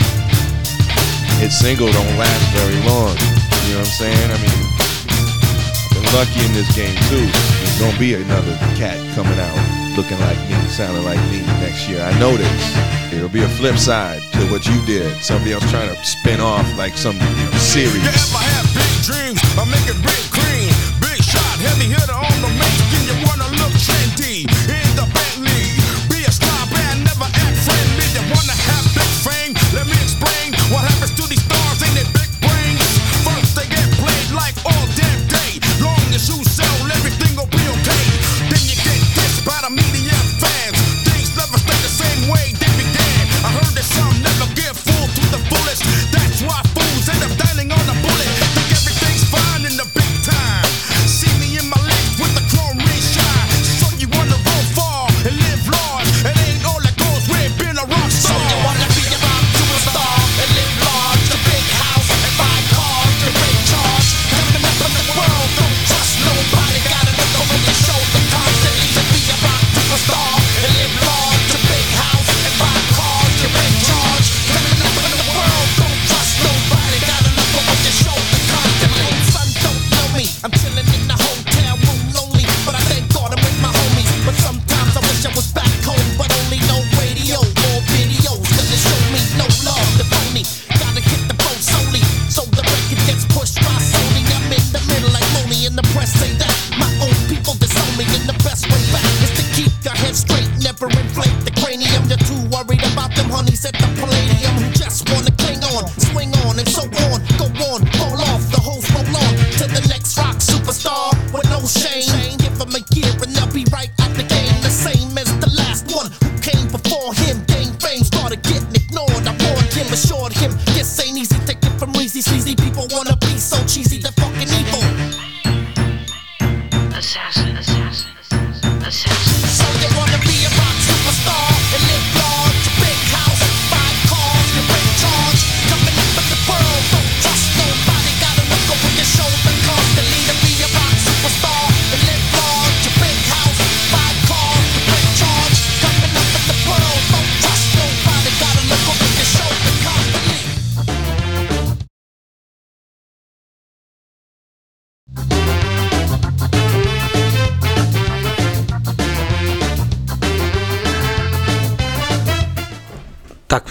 It's single don't last very long. You know what I'm saying? I mean, I've been lucky in this game too gonna be another cat coming out looking like me, sounding like me next year. I know this. It'll be a flip side to what you did. Somebody else trying to spin off like some you know, series. Yeah, if I have big dreams, I make it big clean. Big shot, heavy hitter on the. You wanna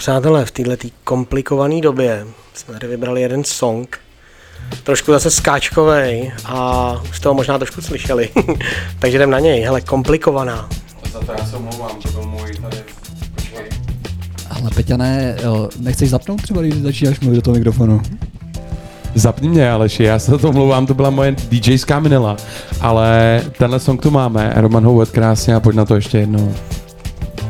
Přátelé, v této komplikované době jsme tady vybrali jeden song, trošku zase skáčkový a už toho možná trošku slyšeli, takže jdem na něj, hele, komplikovaná. Za to já se omlouvám, to byl můj tady ale Peťané, nechceš zapnout třeba, když začínáš mluvit do toho mikrofonu? Zapni mě, Aleši, já se to omlouvám, to byla moje DJská minela, ale tenhle song tu máme, Roman Howard krásně a pojď na to ještě jednou.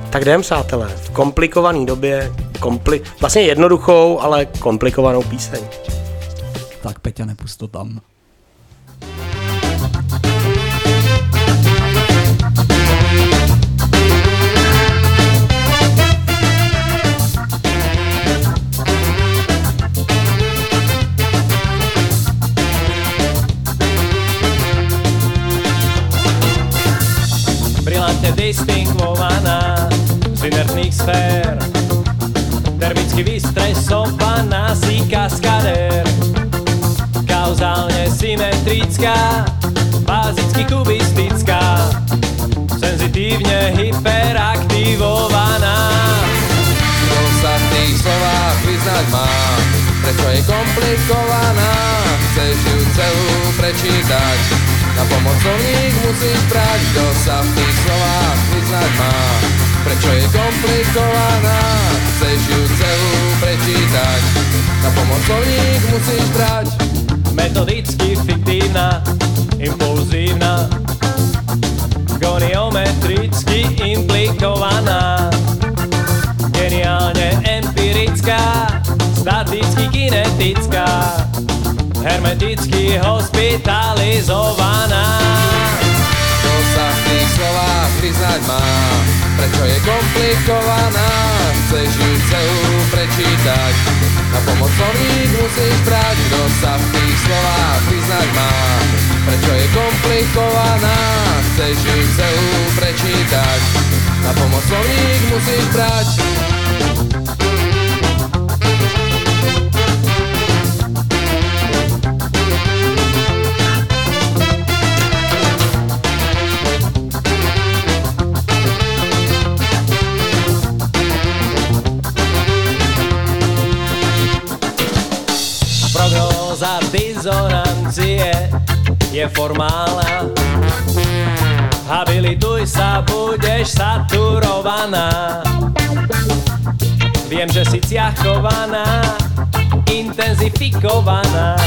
Tak jdem, sátelé. v komplikované době kompli- vlastně jednoduchou, ale komplikovanou píseň. Tak Peťa, nepust to tam. brilantne distingvovaná z inertných sfér. Vystresovaná si kaskadér. Kauzálne symetrická, bázicky kubistická, senzitívne hyperaktivovaná. Kto sa v tých slovách vyznať má, prečo je komplikovaná, chceš ju celú prečítať. Na pomocovník musíš brať, kto sa v tých slovách vyznať má, prečo je komplikovaná, chceš ju celú prečítať. Na pomocovník musíš brať. Metodicky fiktívna, impulzívna, goniometricky implikovaná, geniálne empirická, staticky kinetická, hermeticky hospitalizovaná. Sa v tých vyznať má, prečo je komplikovaná, chceš ju celú prečítať. Na pomocovník musíš brať, kto sa v tých slovách vyznať má, prečo je komplikovaná, chceš ju celú prečítať. Na pomocovník musíš brať. Dizonancie je formálna. Habilituj sa, budeš saturovaná. Viem, že si ciachovaná, intenzifikovaná,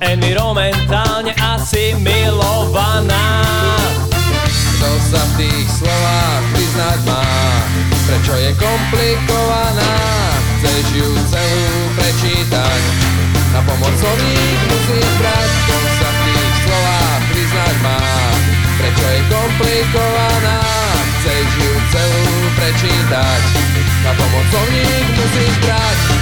environmentálne asimilovaná. Kto sa v tých slovách vyznať má, prečo je komplikovaná, chceš ju celú prečítať. Na pomocovník musíš brať, kto sa v tých slovách vyznať má, prečo je komplikovaná, chceš ju celú prečítať. Na pomocovník musíš brať.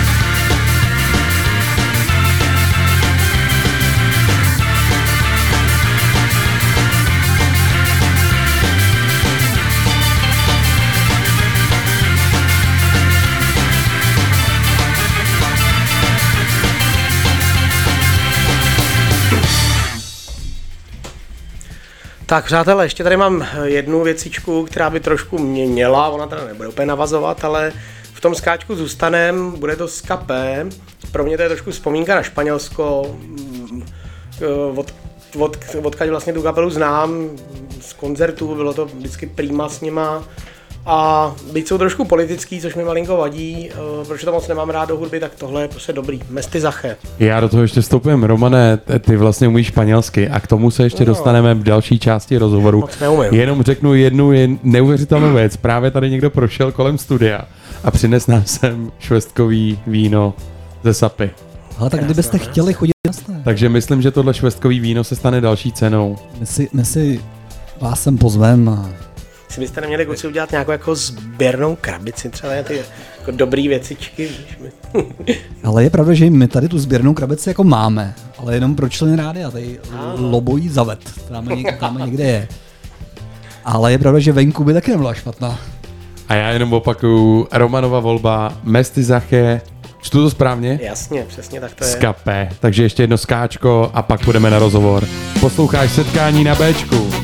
Tak přátelé, ještě tady mám jednu věcičku, která by trošku měnila, ona teda nebude úplně navazovat, ale v tom skáčku zůstanem, bude to skapé. Pro mě to je trošku vzpomínka na Španělsko, mm, od, od, odkud vlastně tu kapelu znám, z koncertů, bylo to vždycky prýma s nima. A byť jsou trošku politický, což mi malinko vadí, eh, protože to moc nemám rád do hudby, tak tohle je prostě dobrý. Mesty Zache. Já do toho ještě vstoupím. Romane, ty vlastně umíš španělsky a k tomu se ještě No. dostaneme v další části rozhovoru. Moc neumím. Jenom řeknu jednu jen neuvěřitelnou věc. Právě tady někdo prošel kolem studia a přines nám sem švestkový víno ze sapy. Ale tak kdybyste chtěli chodit Takže myslím, že tohle švestkový víno se stane další cenou. my si, my si vás sem pozvem a Si byste neměli kluci udělat nějakou jako sběrnou krabici, třeba ty jako dobrý věcičky, víš, Ale je pravda, že my tady tu sběrnou krabici jako máme, ale jenom pro členy rádia, tady lobojí zavet, tam, někde, tam někde je. Ale je pravda, že venku by taky nebyla špatná. A já jenom opakuju, Romanova volba, Mesty Zache, čtu to správně? Jasně, přesně tak to je. Skape. Takže ještě jedno skáčko a pak půjdeme na rozhovor. Posloucháš setkání na Bčku.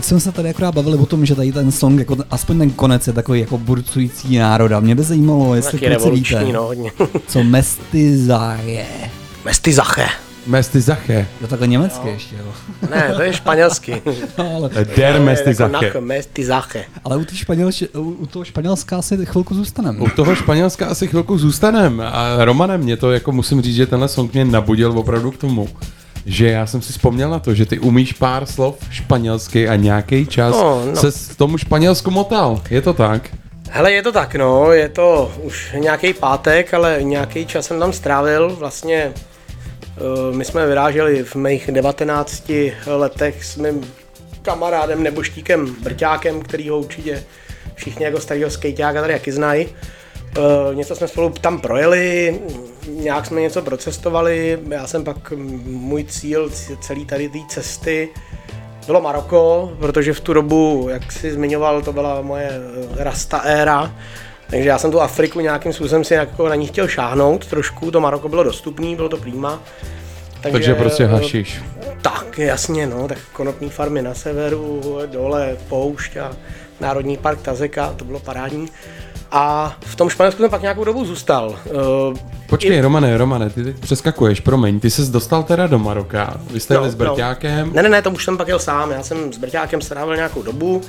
Teď jsme se tady akorát bavili o tom, že tady ten song, jako aspoň ten konec je takový jako burcující národa. Mě by zajímalo, jestli kluci revoluční, víte, no, hodně. co mestizaje. Mestizache. Mestizache. Jo, takhle německy ještě, jo. Ne, to je španělsky. ale, Der Mestizache. Jako Mestizache. ale u, té španělš, u, toho španělská asi chvilku zůstaneme. U toho Španělska asi chvilku zůstanem. A Romane, mě to jako musím říct, že tenhle song mě nabudil opravdu k tomu, že já jsem si vzpomněl na to, že ty umíš pár slov španělsky a nějaký čas No, no. se tomu Španělsku motal. Je to tak? Hele, je to tak, no, je to už nějaký pátek, ale nějaký čas jsem tam strávil. Vlastně uh, my jsme vyráželi v mých 19 letech s mým kamarádem neboštíkem Brťákem, který ho určitě všichni jako starého skejťáka tady jaký znají. Uh, něco jsme spolu tam projeli, nějak jsme něco procestovali, já jsem pak, můj cíl celý tady té cesty bylo Maroko, protože v tu dobu, jak jsi zmiňoval, to byla moje eh, rasta éra, takže já jsem tu Afriku nějakým způsobem si jako na ní chtěl šáhnout trošku, to Maroko bylo dostupný, bylo to prýma. Takže prostě eh, hašiš. Tak, jasně, no, tak konopní farmy na severu, dole poušť a Národní park Tazeka, to bylo parádní. A v tom Španělsku jsem pak nějakou dobu zůstal. Uh, Počkej, Romane, Romane, ty teď přeskakuješ, promiň, ty jsi dostal teda do Maroka, vy jste jeli s Brťákem. Ne, ne, ne, to už jsem pak jel sám, já jsem s Brťákem strávil nějakou dobu,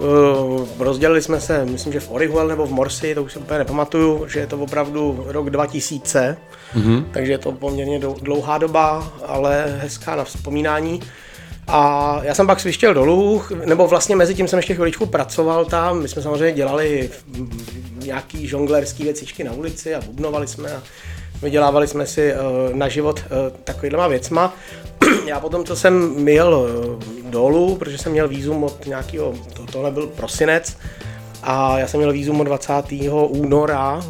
Uh, rozdělili jsme se, myslím, že v Orihel nebo v Morsi, to už si úplně nepamatuju, že je to opravdu rok 2000, Mhm. takže je to poměrně dlouhá doba, ale hezká na vzpomínání. A já jsem pak svištěl dolů, nebo vlastně mezi tím jsem ještě chviličku pracoval tam, my jsme samozřejmě dělali nějaký žonglerský věcičky na ulici a bubnovali jsme a vydělávali jsme si uh, na život uh, takovýhlema věcma. Já potom, co jsem jel uh, dolů, protože jsem měl výzum od nějakého, to, tohle byl prosinec, a já jsem měl výzum od 20. února,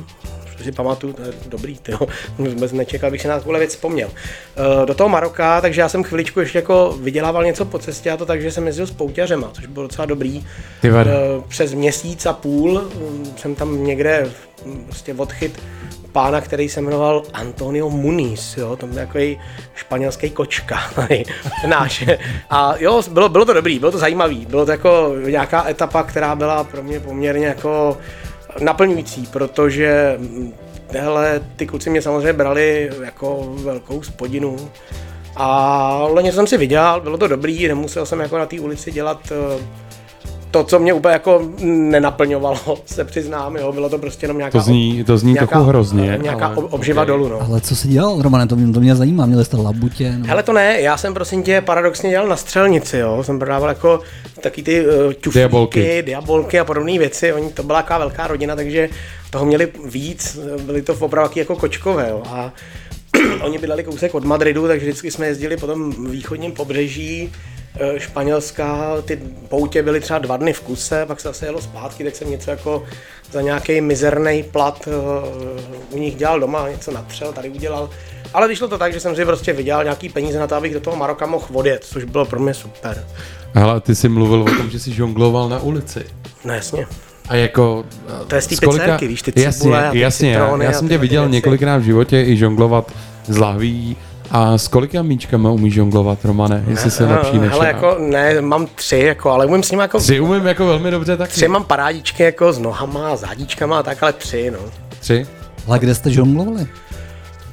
si pamatuju, to je dobrý, tyjo. vůbec nečekal, bych si na takovou věc vzpomněl. Eh, Do toho Maroka, takže já jsem chviličku ještě jako vydělával něco po cestě a to tak, že jsem jezdil s pouťařema, což bylo docela dobrý. Ty vado. Eh, Přes měsíc a půl mm, jsem tam někde mm, prostě odchyt pána, který se jmenoval Antonio Muniz, jo, to byl takový španělský kočka, tady, náš. A jo, bylo, bylo to dobrý, bylo to zajímavý, bylo to jako nějaká etapa, která byla pro mě poměrně jako naplňující, protože mm, hele, ty kluci mě samozřejmě brali jako velkou spodinu. Ale něco jsem si vydělal, bylo to dobrý, nemusel jsem jako na té ulici dělat eh, to, co mě úplně jako nenaplňovalo, se přiznám, jo, bylo to prostě jenom nějaká... To zní- to zní nějaká, trochu hrozně, Nějaká ale obživa okej. dolů, no. Ale co jsi dělal, Romane, to, mě- to mě zajímá. Měli jste labutě? No. Hele, to ne, já jsem prosím tě paradoxně dělal na střelnici, jo. Jsem prodával jako taky ty uh, ťuflíky, Diabolky. diabolky a podobné věci. Oni, to byla taková velká rodina, takže toho měli víc, byly to opravdu jako kočkové, jo. A oni bydleli kousek od Madridu, takže vždycky jsme jezdili po tom východním pobřeží eh, Španělska, ty poutě byly třeba dva dny v kuse, pak se zase jelo zpátky, tak jsem něco jako za nějaký mizerný plat eh, u nich dělal doma, něco natřel, tady udělal. Ale vyšlo to tak, že jsem si prostě vydělal nějaký peníze na to, abych do toho Maroka mohl odjet, což bylo pro mě super. Hele, ty jsi mluvil o tom, že jsi žongloval na ulici. No jasně. A jako... To je z té z kolika- pizzerky, víš, ty jasně, cibule a ty jasně, já, citrony já jsem tě viděl věci. několikrát v životě i žonglovat z lahví. A s kolika míčkama umíš žonglovat, Romane? Jestli jsi lepší než Hele, já. jako, ne, mám tři, jako, ale umím s nimi jako... Tři umím jako velmi dobře taky. Tři mám parádičky jako s nohama, zádíčkama a tak, ale tři, no. Tři? Ale kde jste žonglovali?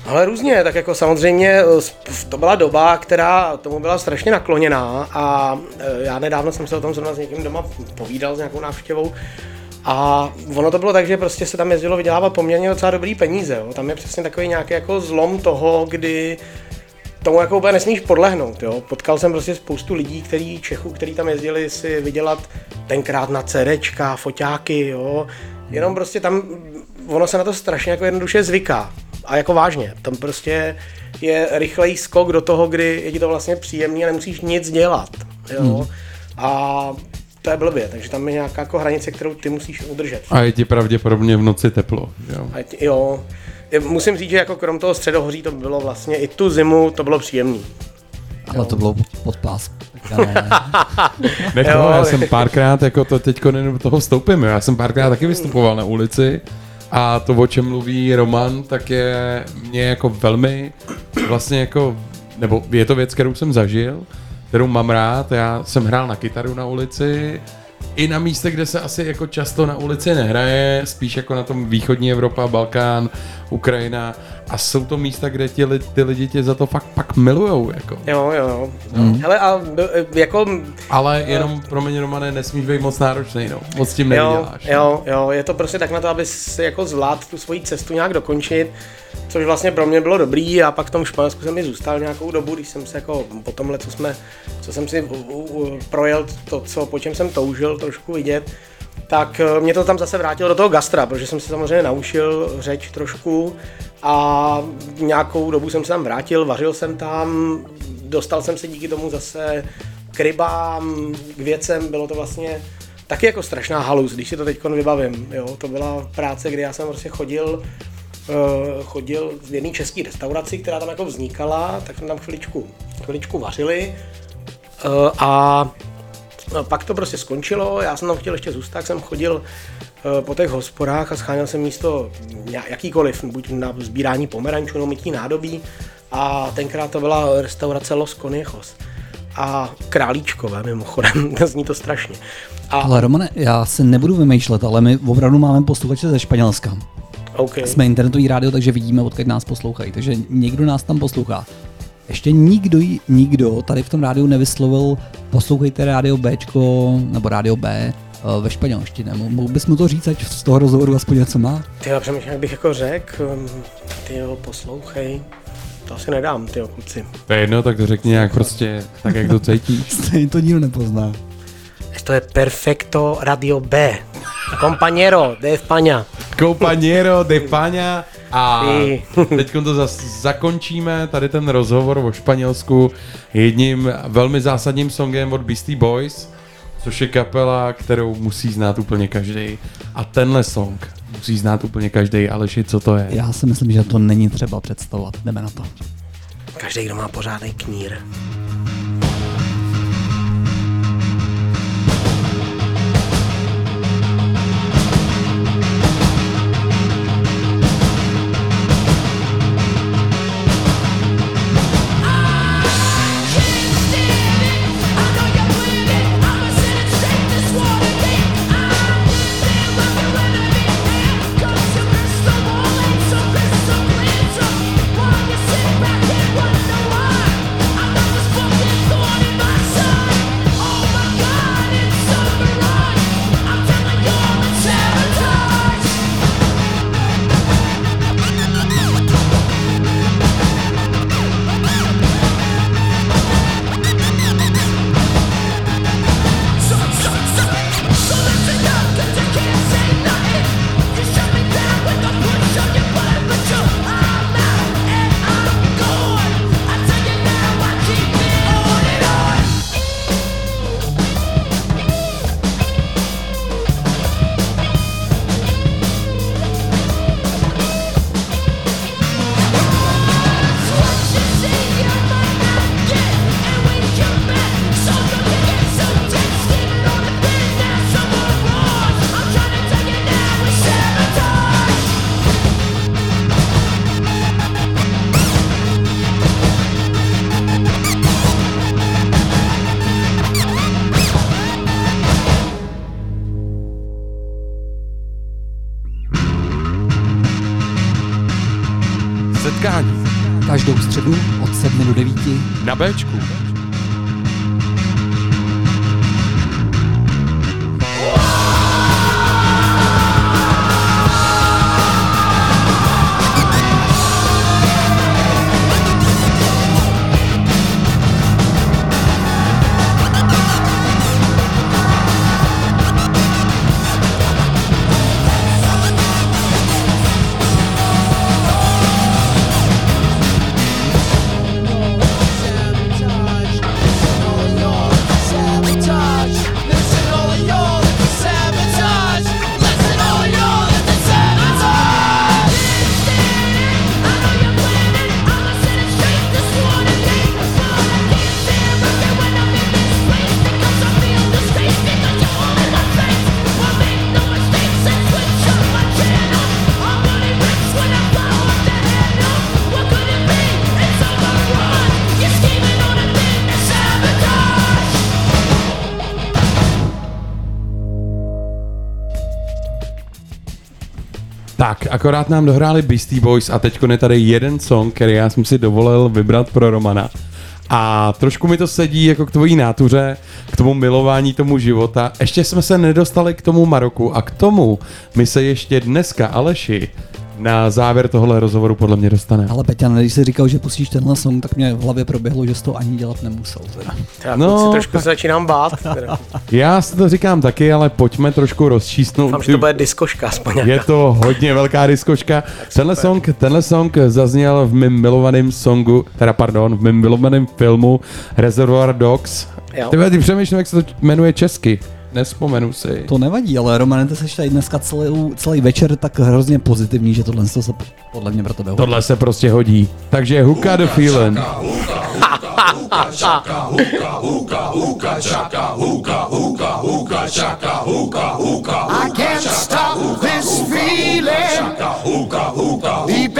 Ale různě, tak jako samozřejmě eh, to byla doba, která tomu byla strašně nakloněná a eh, já nedávno jsem se o tom zrovna s někým doma povídal s nějakou návštěvou a ono to bylo tak, že prostě se tam jezdilo vydělávat poměrně docela dobrý peníze. Jo. Tam je přesně takový nějaký jako zlom toho, kdy tomu jako úplně nesmíš podlehnout. Jo. Potkal jsem prostě spoustu lidí, který, Čechů, který tam jezdili si vydělat tenkrát na CDčka, foťáky, jo. Jenom prostě tam, ono se na to strašně jako jednoduše zvyká. A jako vážně, tam prostě je rychlej skok do toho, kdy je ti to vlastně příjemný a nemusíš nic dělat. Jo. Hmm. A to je blbě, takže tam je nějaká jako hranice, kterou ty musíš udržet. A je ti pravděpodobně v noci teplo, jo? A ti- jo, musím říct, že jako krom toho středohoří to bylo vlastně i tu zimu to bylo příjemný. Ale to bylo pod pás. Ne. Jo, já jsem párkrát, jako to teďko jenom do toho vstoupím, jo. já jsem párkrát taky vystupoval na ulici a to, o čem mluví Roman, tak je mě jako velmi vlastně jako, nebo je to věc, kterou jsem zažil, kterou mám rád, já jsem hrál na kytaru na ulici, i na místech, kde se asi jako často na ulici nehraje, spíš jako na tom východní Evropa, Balkán, Ukrajina a jsou to místa, kde ti, ty lidi tě za to fakt pak milujou, jako. Jo, jo, jo. Mm. Hele, a b- jako... Ale jenom, pro mě Romane, nesmíš být moc náročný, no. Moc tím Jo, nevyděláš. no. jo, jo, je to prostě tak na to, aby si jako zvlád tu svoji cestu nějak dokončit, což vlastně pro mě bylo dobrý a pak v tom Španělsku jsem i zůstal nějakou dobu, když jsem se jako po tomhle, co jsme, co jsem si u, u, u, projel to, co, po čem jsem toužil trošku vidět, tak eh, mě to tam zase vrátilo do toho gastra, protože jsem se samozřejmě naučil řeč trošku a nějakou dobu jsem se tam vrátil, vařil jsem tam, dostal jsem se díky tomu zase k rybám, k věcem, bylo to vlastně taky jako strašná halus, když si to teď vybavím. Jo? To byla práce, kdy já jsem prostě chodil, uh, chodil v jedné české restauraci, která tam jako vznikala, tak jsme tam chviličku, chviličku vařili uh, a No, pak to prostě skončilo, já jsem tam chtěl ještě zůstat, jsem chodil po těch hospodách a scháněl jsem místo jakýkoliv, buď na sbírání pomerančů nebo mytí nádobí a tenkrát to byla restaurace Los Conejos a králíčkové mimochodem, zní to strašně. A Ale Romane, já se nebudu vymýšlet, ale my opravdu máme posluchače ze Španělska. OK. Jsme internetový rádio, takže vidíme, odkud nás poslouchají. Takže někdo nás tam poslouchá. Ještě nikdo, nikdo tady v tom rádiu nevyslovil poslouchejte rádio B nebo rádio B eh, ve španělštině. Mo- Mohl bys mu to říct, ať z toho rozhovoru aspoň něco má? ty já přemýšlím, jak bych jako řekl, ty jo, poslouchej, to asi nedám, ty kluci. To je jedno, tak to řekni nějak prostě, tak jak to cítíš. Stejně to nikdo nepozná. To je Perfecto Radio B. Compañero de España. Compañero de Paňa a teď to zas zakončíme, tady ten rozhovor o Španělsku jedním velmi zásadním songem od Beastie Boys, což je kapela, kterou musí znát úplně každý. A tenhle song musí znát úplně každý, Aleši, co to je? Já si myslím, že to není třeba představovat. Jdeme na to. Každý, kdo má pořádný knír. Na Bčku. Akorát nám dohráli Beastie Boys a teď je tady jeden song, který já jsem si dovolil vybrat pro Romana. A trošku mi to sedí jako k tvojí nátuře, k tomu milování tomu života. Ještě jsme se nedostali k tomu Maroku a k tomu my se ještě dneska, Aleši, na závěr tohle rozhovoru podle mě dostane. Ale Peťan, když jsi říkal, že pustíš tenhle song, tak mě v hlavě proběhlo, že jsi to ani dělat nemusel. Teda. Já No, si trošku tak- se začínám bát. Teda. Já si to říkám taky, ale pojďme trošku rozčísnout. Doufám, že to bude diskoška aspoň nějaká. Je to hodně velká diskoška. Tenhle song, tenhle song zazněl v mém milovaném songu, teda pardon, v mém milovaném filmu Reservoir Dogs. Jo. Ty, ty přemýšlím, jak se to jmenuje česky. Nespomenu si. To nevadí, ale Romane, ty seš tady dneska celý, celý večer tak hrozně pozitivní, že tohle se podle mě pro tebe hodí. Tohle se prostě hodí. Takže Hookah the Feeling. I can't stop this feeling deep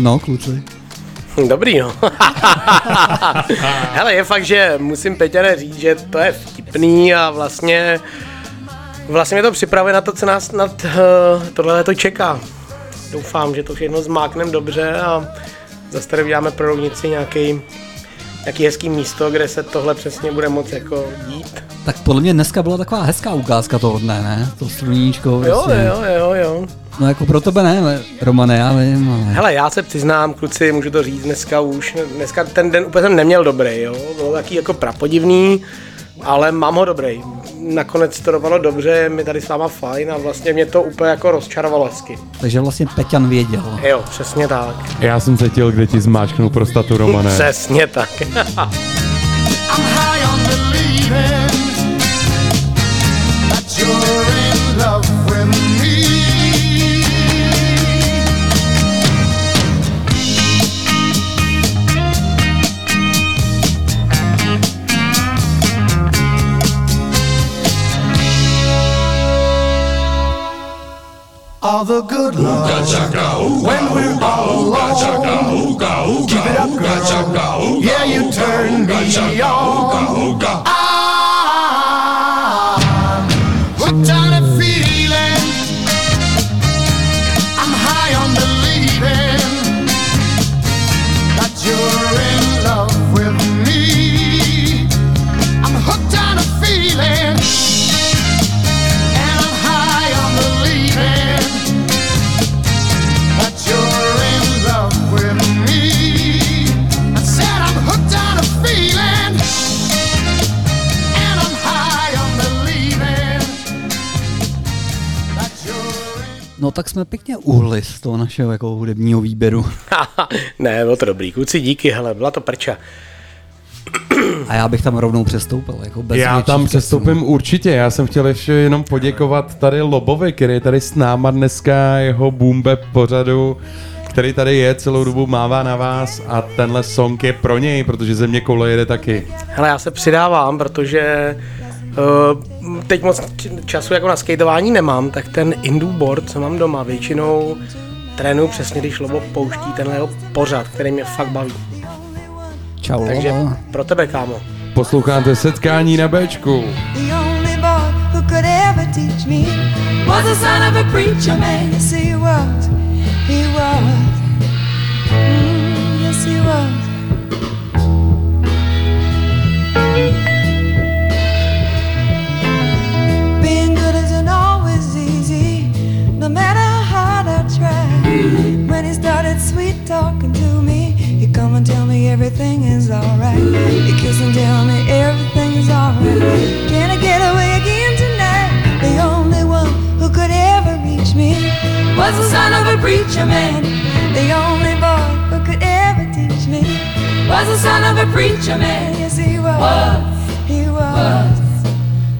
No, kluci. Dobrý, no. Hele, je fakt, že musím Peťane říct, že to je vtipný a vlastně vlastně mě to připravuje na to, co nás nad uh, tohle to čeká. Doufám, že to všechno zmáknem dobře a zase tady uděláme pro rovnici nějaký, nějaký hezký místo, kde se tohle přesně bude moc jako dít. Tak podle mě dneska byla taková hezká ukázka toho dne, ne? To sluníčko. Jo, prostě. jo, jo, jo. No jako pro tebe ne, Romane, já vím, ale... Hele, já se přiznám, kluci, můžu to říct dneska už, dneska ten den úplně jsem neměl dobrý, jo, bylo taky jako prapodivný, ale mám ho dobrý. Nakonec to dopadlo dobře, je mi tady s váma fajn a vlastně mě to úplně jako rozčarovalo hezky. Takže vlastně Peťan věděl. Jo, přesně tak. Já jsem cítil, kde ti zmáčknu prostatu, Romane. Přesně tak. all the good love. Ooga chaka, ooga, when we're ooga, all alone, ooga, chaka, ooga, ooga, keep it up, girl. Ooga, chaka, ooga, yeah, you turn ooga, me chaka, on. Ooga, ooga. I No tak jsme pěkně uhli z toho našeho jako hudebního výběru. ne, bylo to dobrý, kluci, díky, hele, byla to prča. A já bych tam rovnou přestoupil. Jako bez Já tam přestoupím určitě. Já jsem chtěl ještě jenom poděkovat tady Lobovi, který je tady s náma dneska, jeho boombe pořadu, který tady je, celou dobu mává na vás a tenhle song je pro něj, protože země koule jede taky. Hele, já se přidávám, protože uh, teď moc času jako na skateování nemám, tak ten indu board, co mám doma, většinou trénuju přesně, když Lobo pouští tenhle jeho pořad, který mě fakt baví. Čau, Takže Lobo. pro tebe, kámo. Posloucháte setkání na Bčku. The only boy who could ever teach me was the son of a preacher man. Yes, he was. He was. Matter how hard I try. When he started sweet talking to me, he come and tell me everything is alright. He kiss and tell me everything is alright. Can I get away again tonight? The only one who could ever reach me was the son of a preacher man. The only boy who could ever teach me was the son of a preacher man. Yes, he was. He was.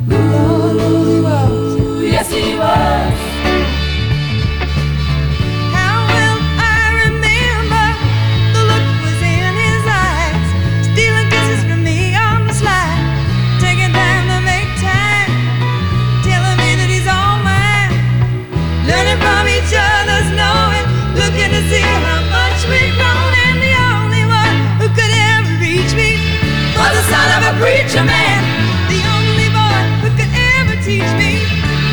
Lord, he was. Yes, he was. Preacher man. The only boy who could ever teach me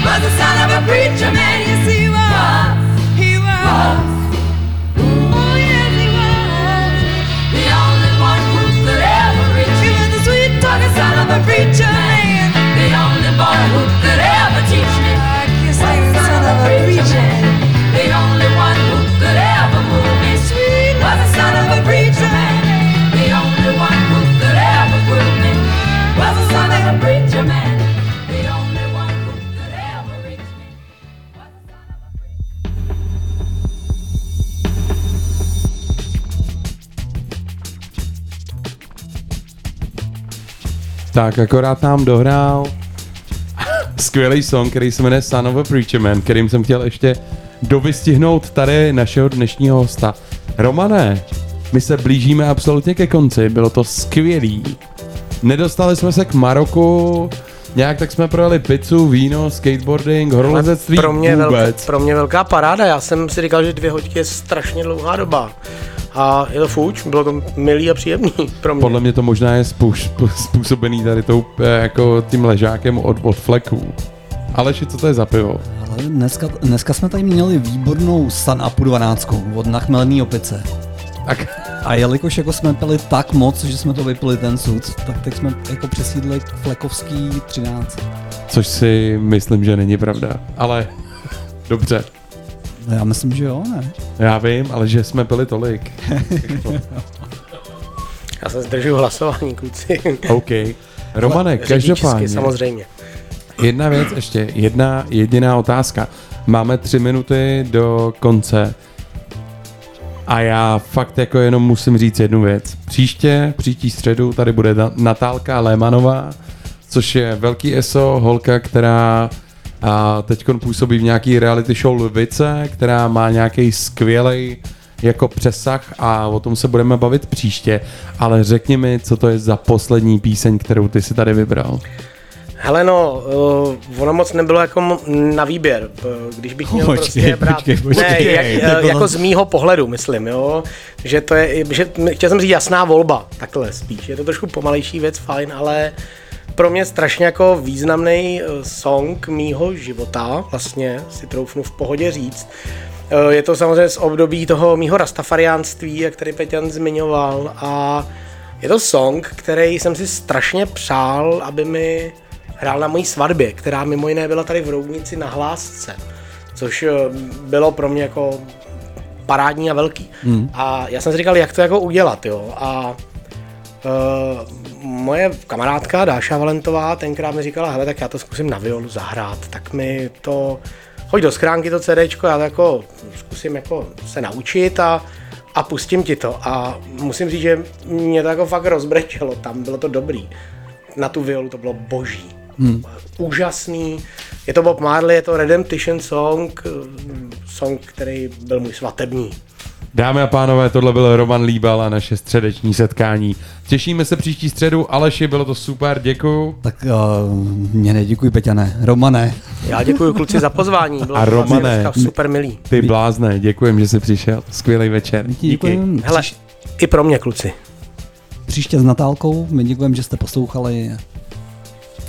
was the son of a preacher man. Yes, he was. He was. Oh, yes, he was. The only one who could ever reach me was the sweet talking son of a preacher man. The only boy who could ever teach me was the son of a preacher man. Tak akorát nám dohrál skvělý song, který se jmenuje Son of a Preacher Man, kterým jsem chtěl ještě dovystihnout tady našeho dnešního hosta. Romane, my se blížíme absolutně ke konci, bylo to skvělý. Nedostali jsme se k Maroku, nějak tak jsme projeli pizzu, víno, skateboarding, horolezectví pro mě, velká, vůbec. pro mě velká paráda. Já jsem si říkal, že dvě hodiny je strašně dlouhá doba. A je to fuč, bylo to milý a příjemný pro mě. Podle mě to možná je spůš, způsobený tady tou, eh, jako tím ležákem od, od fleků. Aleši, co to je za pivo? Ale dneska, dneska jsme tady měli výbornou San Apu 12 od nachmelený opice. Tak. A jelikož jako jsme pili tak moc, že jsme to vypili ten sud, tak teď jsme jako přesídli k Flekovský 13. Což si myslím, že není pravda. Ale dobře. No já myslím, že jo, ne? Já vím, ale že jsme pili tolik. Já se zdržuju hlasování, kluci. OK. Romane, každopádně. samozřejmě. Jedna věc ještě, jedna jediná otázka. Máme tři minuty do konce a já fakt jako jenom musím říct jednu věc. Příště, příští středu, tady bude Na- Natálka Lémanová, což je velký ESO, holka, která a teď působí v nějaký reality show Lvice, která má nějaký skvělý jako přesah a o tom se budeme bavit příště, ale řekni mi, co to je za poslední píseň, kterou ty si tady vybral. Hele no, uh, ono moc nebylo jako na výběr, p- když bych měl Počkej, prostě brát, počkej, počkej. ne, jak, To uh, bylo- jako z mýho pohledu, myslím, jo, že to je, že chtěl jsem říct jasná volba, takhle spíš, je to trošku pomalejší věc, fajn, ale pro mě strašně jako významný uh, song mýho života, vlastně si troufnu v pohodě říct. Uh, Je to samozřejmě z období toho mýho rastafariánství, jak tady Peťan zmiňoval a je to song, který jsem si strašně přál, aby mi hrál na mojí svatbě, která mimo jiné byla tady v Roudnici na Hlásce, což eh, bylo pro mě jako parádní a velký. Hmm. A já jsem si říkal, jak to jako udělat, jo. A uh, moje kamarádka Dáša Valentová tenkrát mi říkala, hele, tak já to zkusím na violu zahrát, tak mi to, hoď do schránky to CDčko, já to jako zkusím jako se naučit a, a pustím ti to. A musím říct, že mě to jako fakt rozbrečelo tam, bylo to dobrý. Na tu violu to bylo boží. Hmm. Úžasný. Je to Bob Marley, je to Redemption Song, song, který byl můj svatební. Dámy a pánové, tohle byl Roman Líbal a naše středeční setkání. Těšíme se příští středu. Aleši, bylo to super, děkuju. Tak uh, mě neděkuji, Peťane. Romane. Já děkuji kluci za pozvání, bylo A vlastně Romane, super milý. ty blázne, děkujem, že jsi přišel. Skvělý večer. Díky. Hele, i pro mě kluci. Příště s Natálkou. My děkujeme, že jste poslouchali.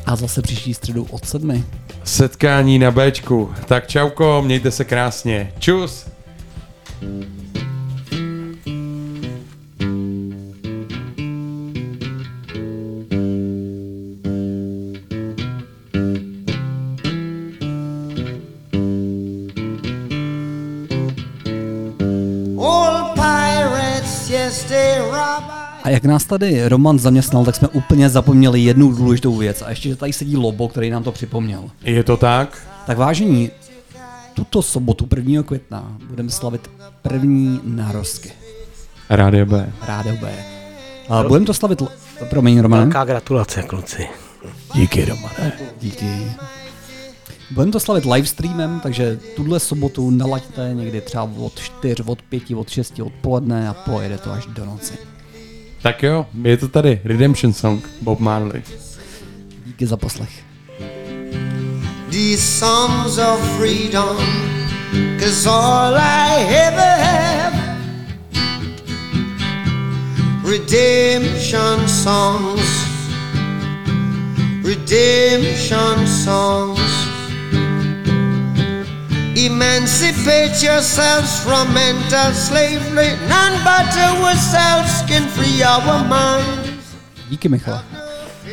A zase příští středu od sedmi. Setkání na Bčku. Tak čauko, mějte se krásně. Čus. All A jak nás tady Roman zaměstnal, tak jsme úplně zapomněli jednu důležitou věc. A ještě, že tady sedí Lobo, který nám to připomněl. Je to tak? Tak vážení, tuto sobotu 1. května budeme slavit první narozky. Rádio B. Rádio B. A budeme to slavit, l- promiň Romane. Velká gratulace kluci. Díky Romane. Díky. Budeme to slavit livestreamem, takže tuhle sobotu nalaďte někdy třeba od 4, od 5, od 6 odpoledne a pojede to až do noci. Tak jo, je to tady. Redemption Song, Bob Marley. Díky za poslech. These songs of freedom, cause all I ever have. Redemption songs, redemption songs. Emancipate yourselves from mental slavery. None but ourselves can free our mind. Díky Michale.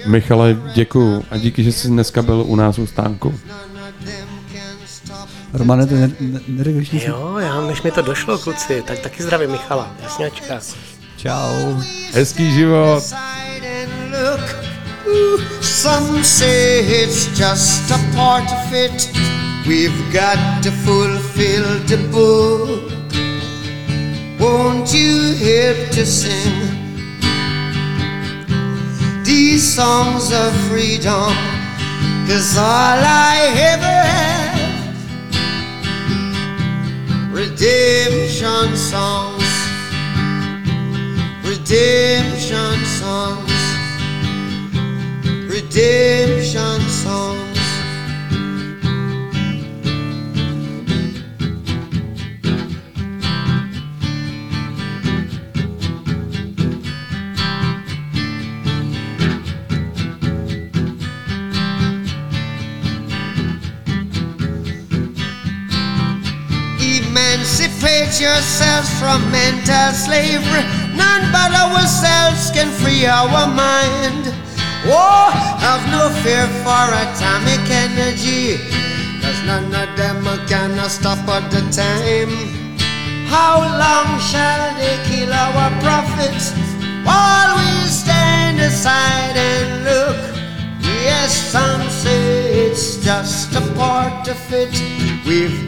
Michale, děkuju a díky, že jsi dneska byl u nás u stánku. Romane, ty ne- ne-? Jo, já, než mi to došlo, kluci, tak taky zdravím Michala, jasňačka. Čau. Hezký život. Some say it's just a part of it. We've got to fulfill the book. Won't you help to sing these songs of freedom? Cause all I ever have, redemption songs, redemption songs, redemption songs. Emancipate yourselves from mental slavery. None but ourselves can free our mind. Oh, have no fear for atomic energy. Cause none of them can stop at the time. How long shall they kill our prophets while we stand aside and look? Yes, some say it's just a part of it. We've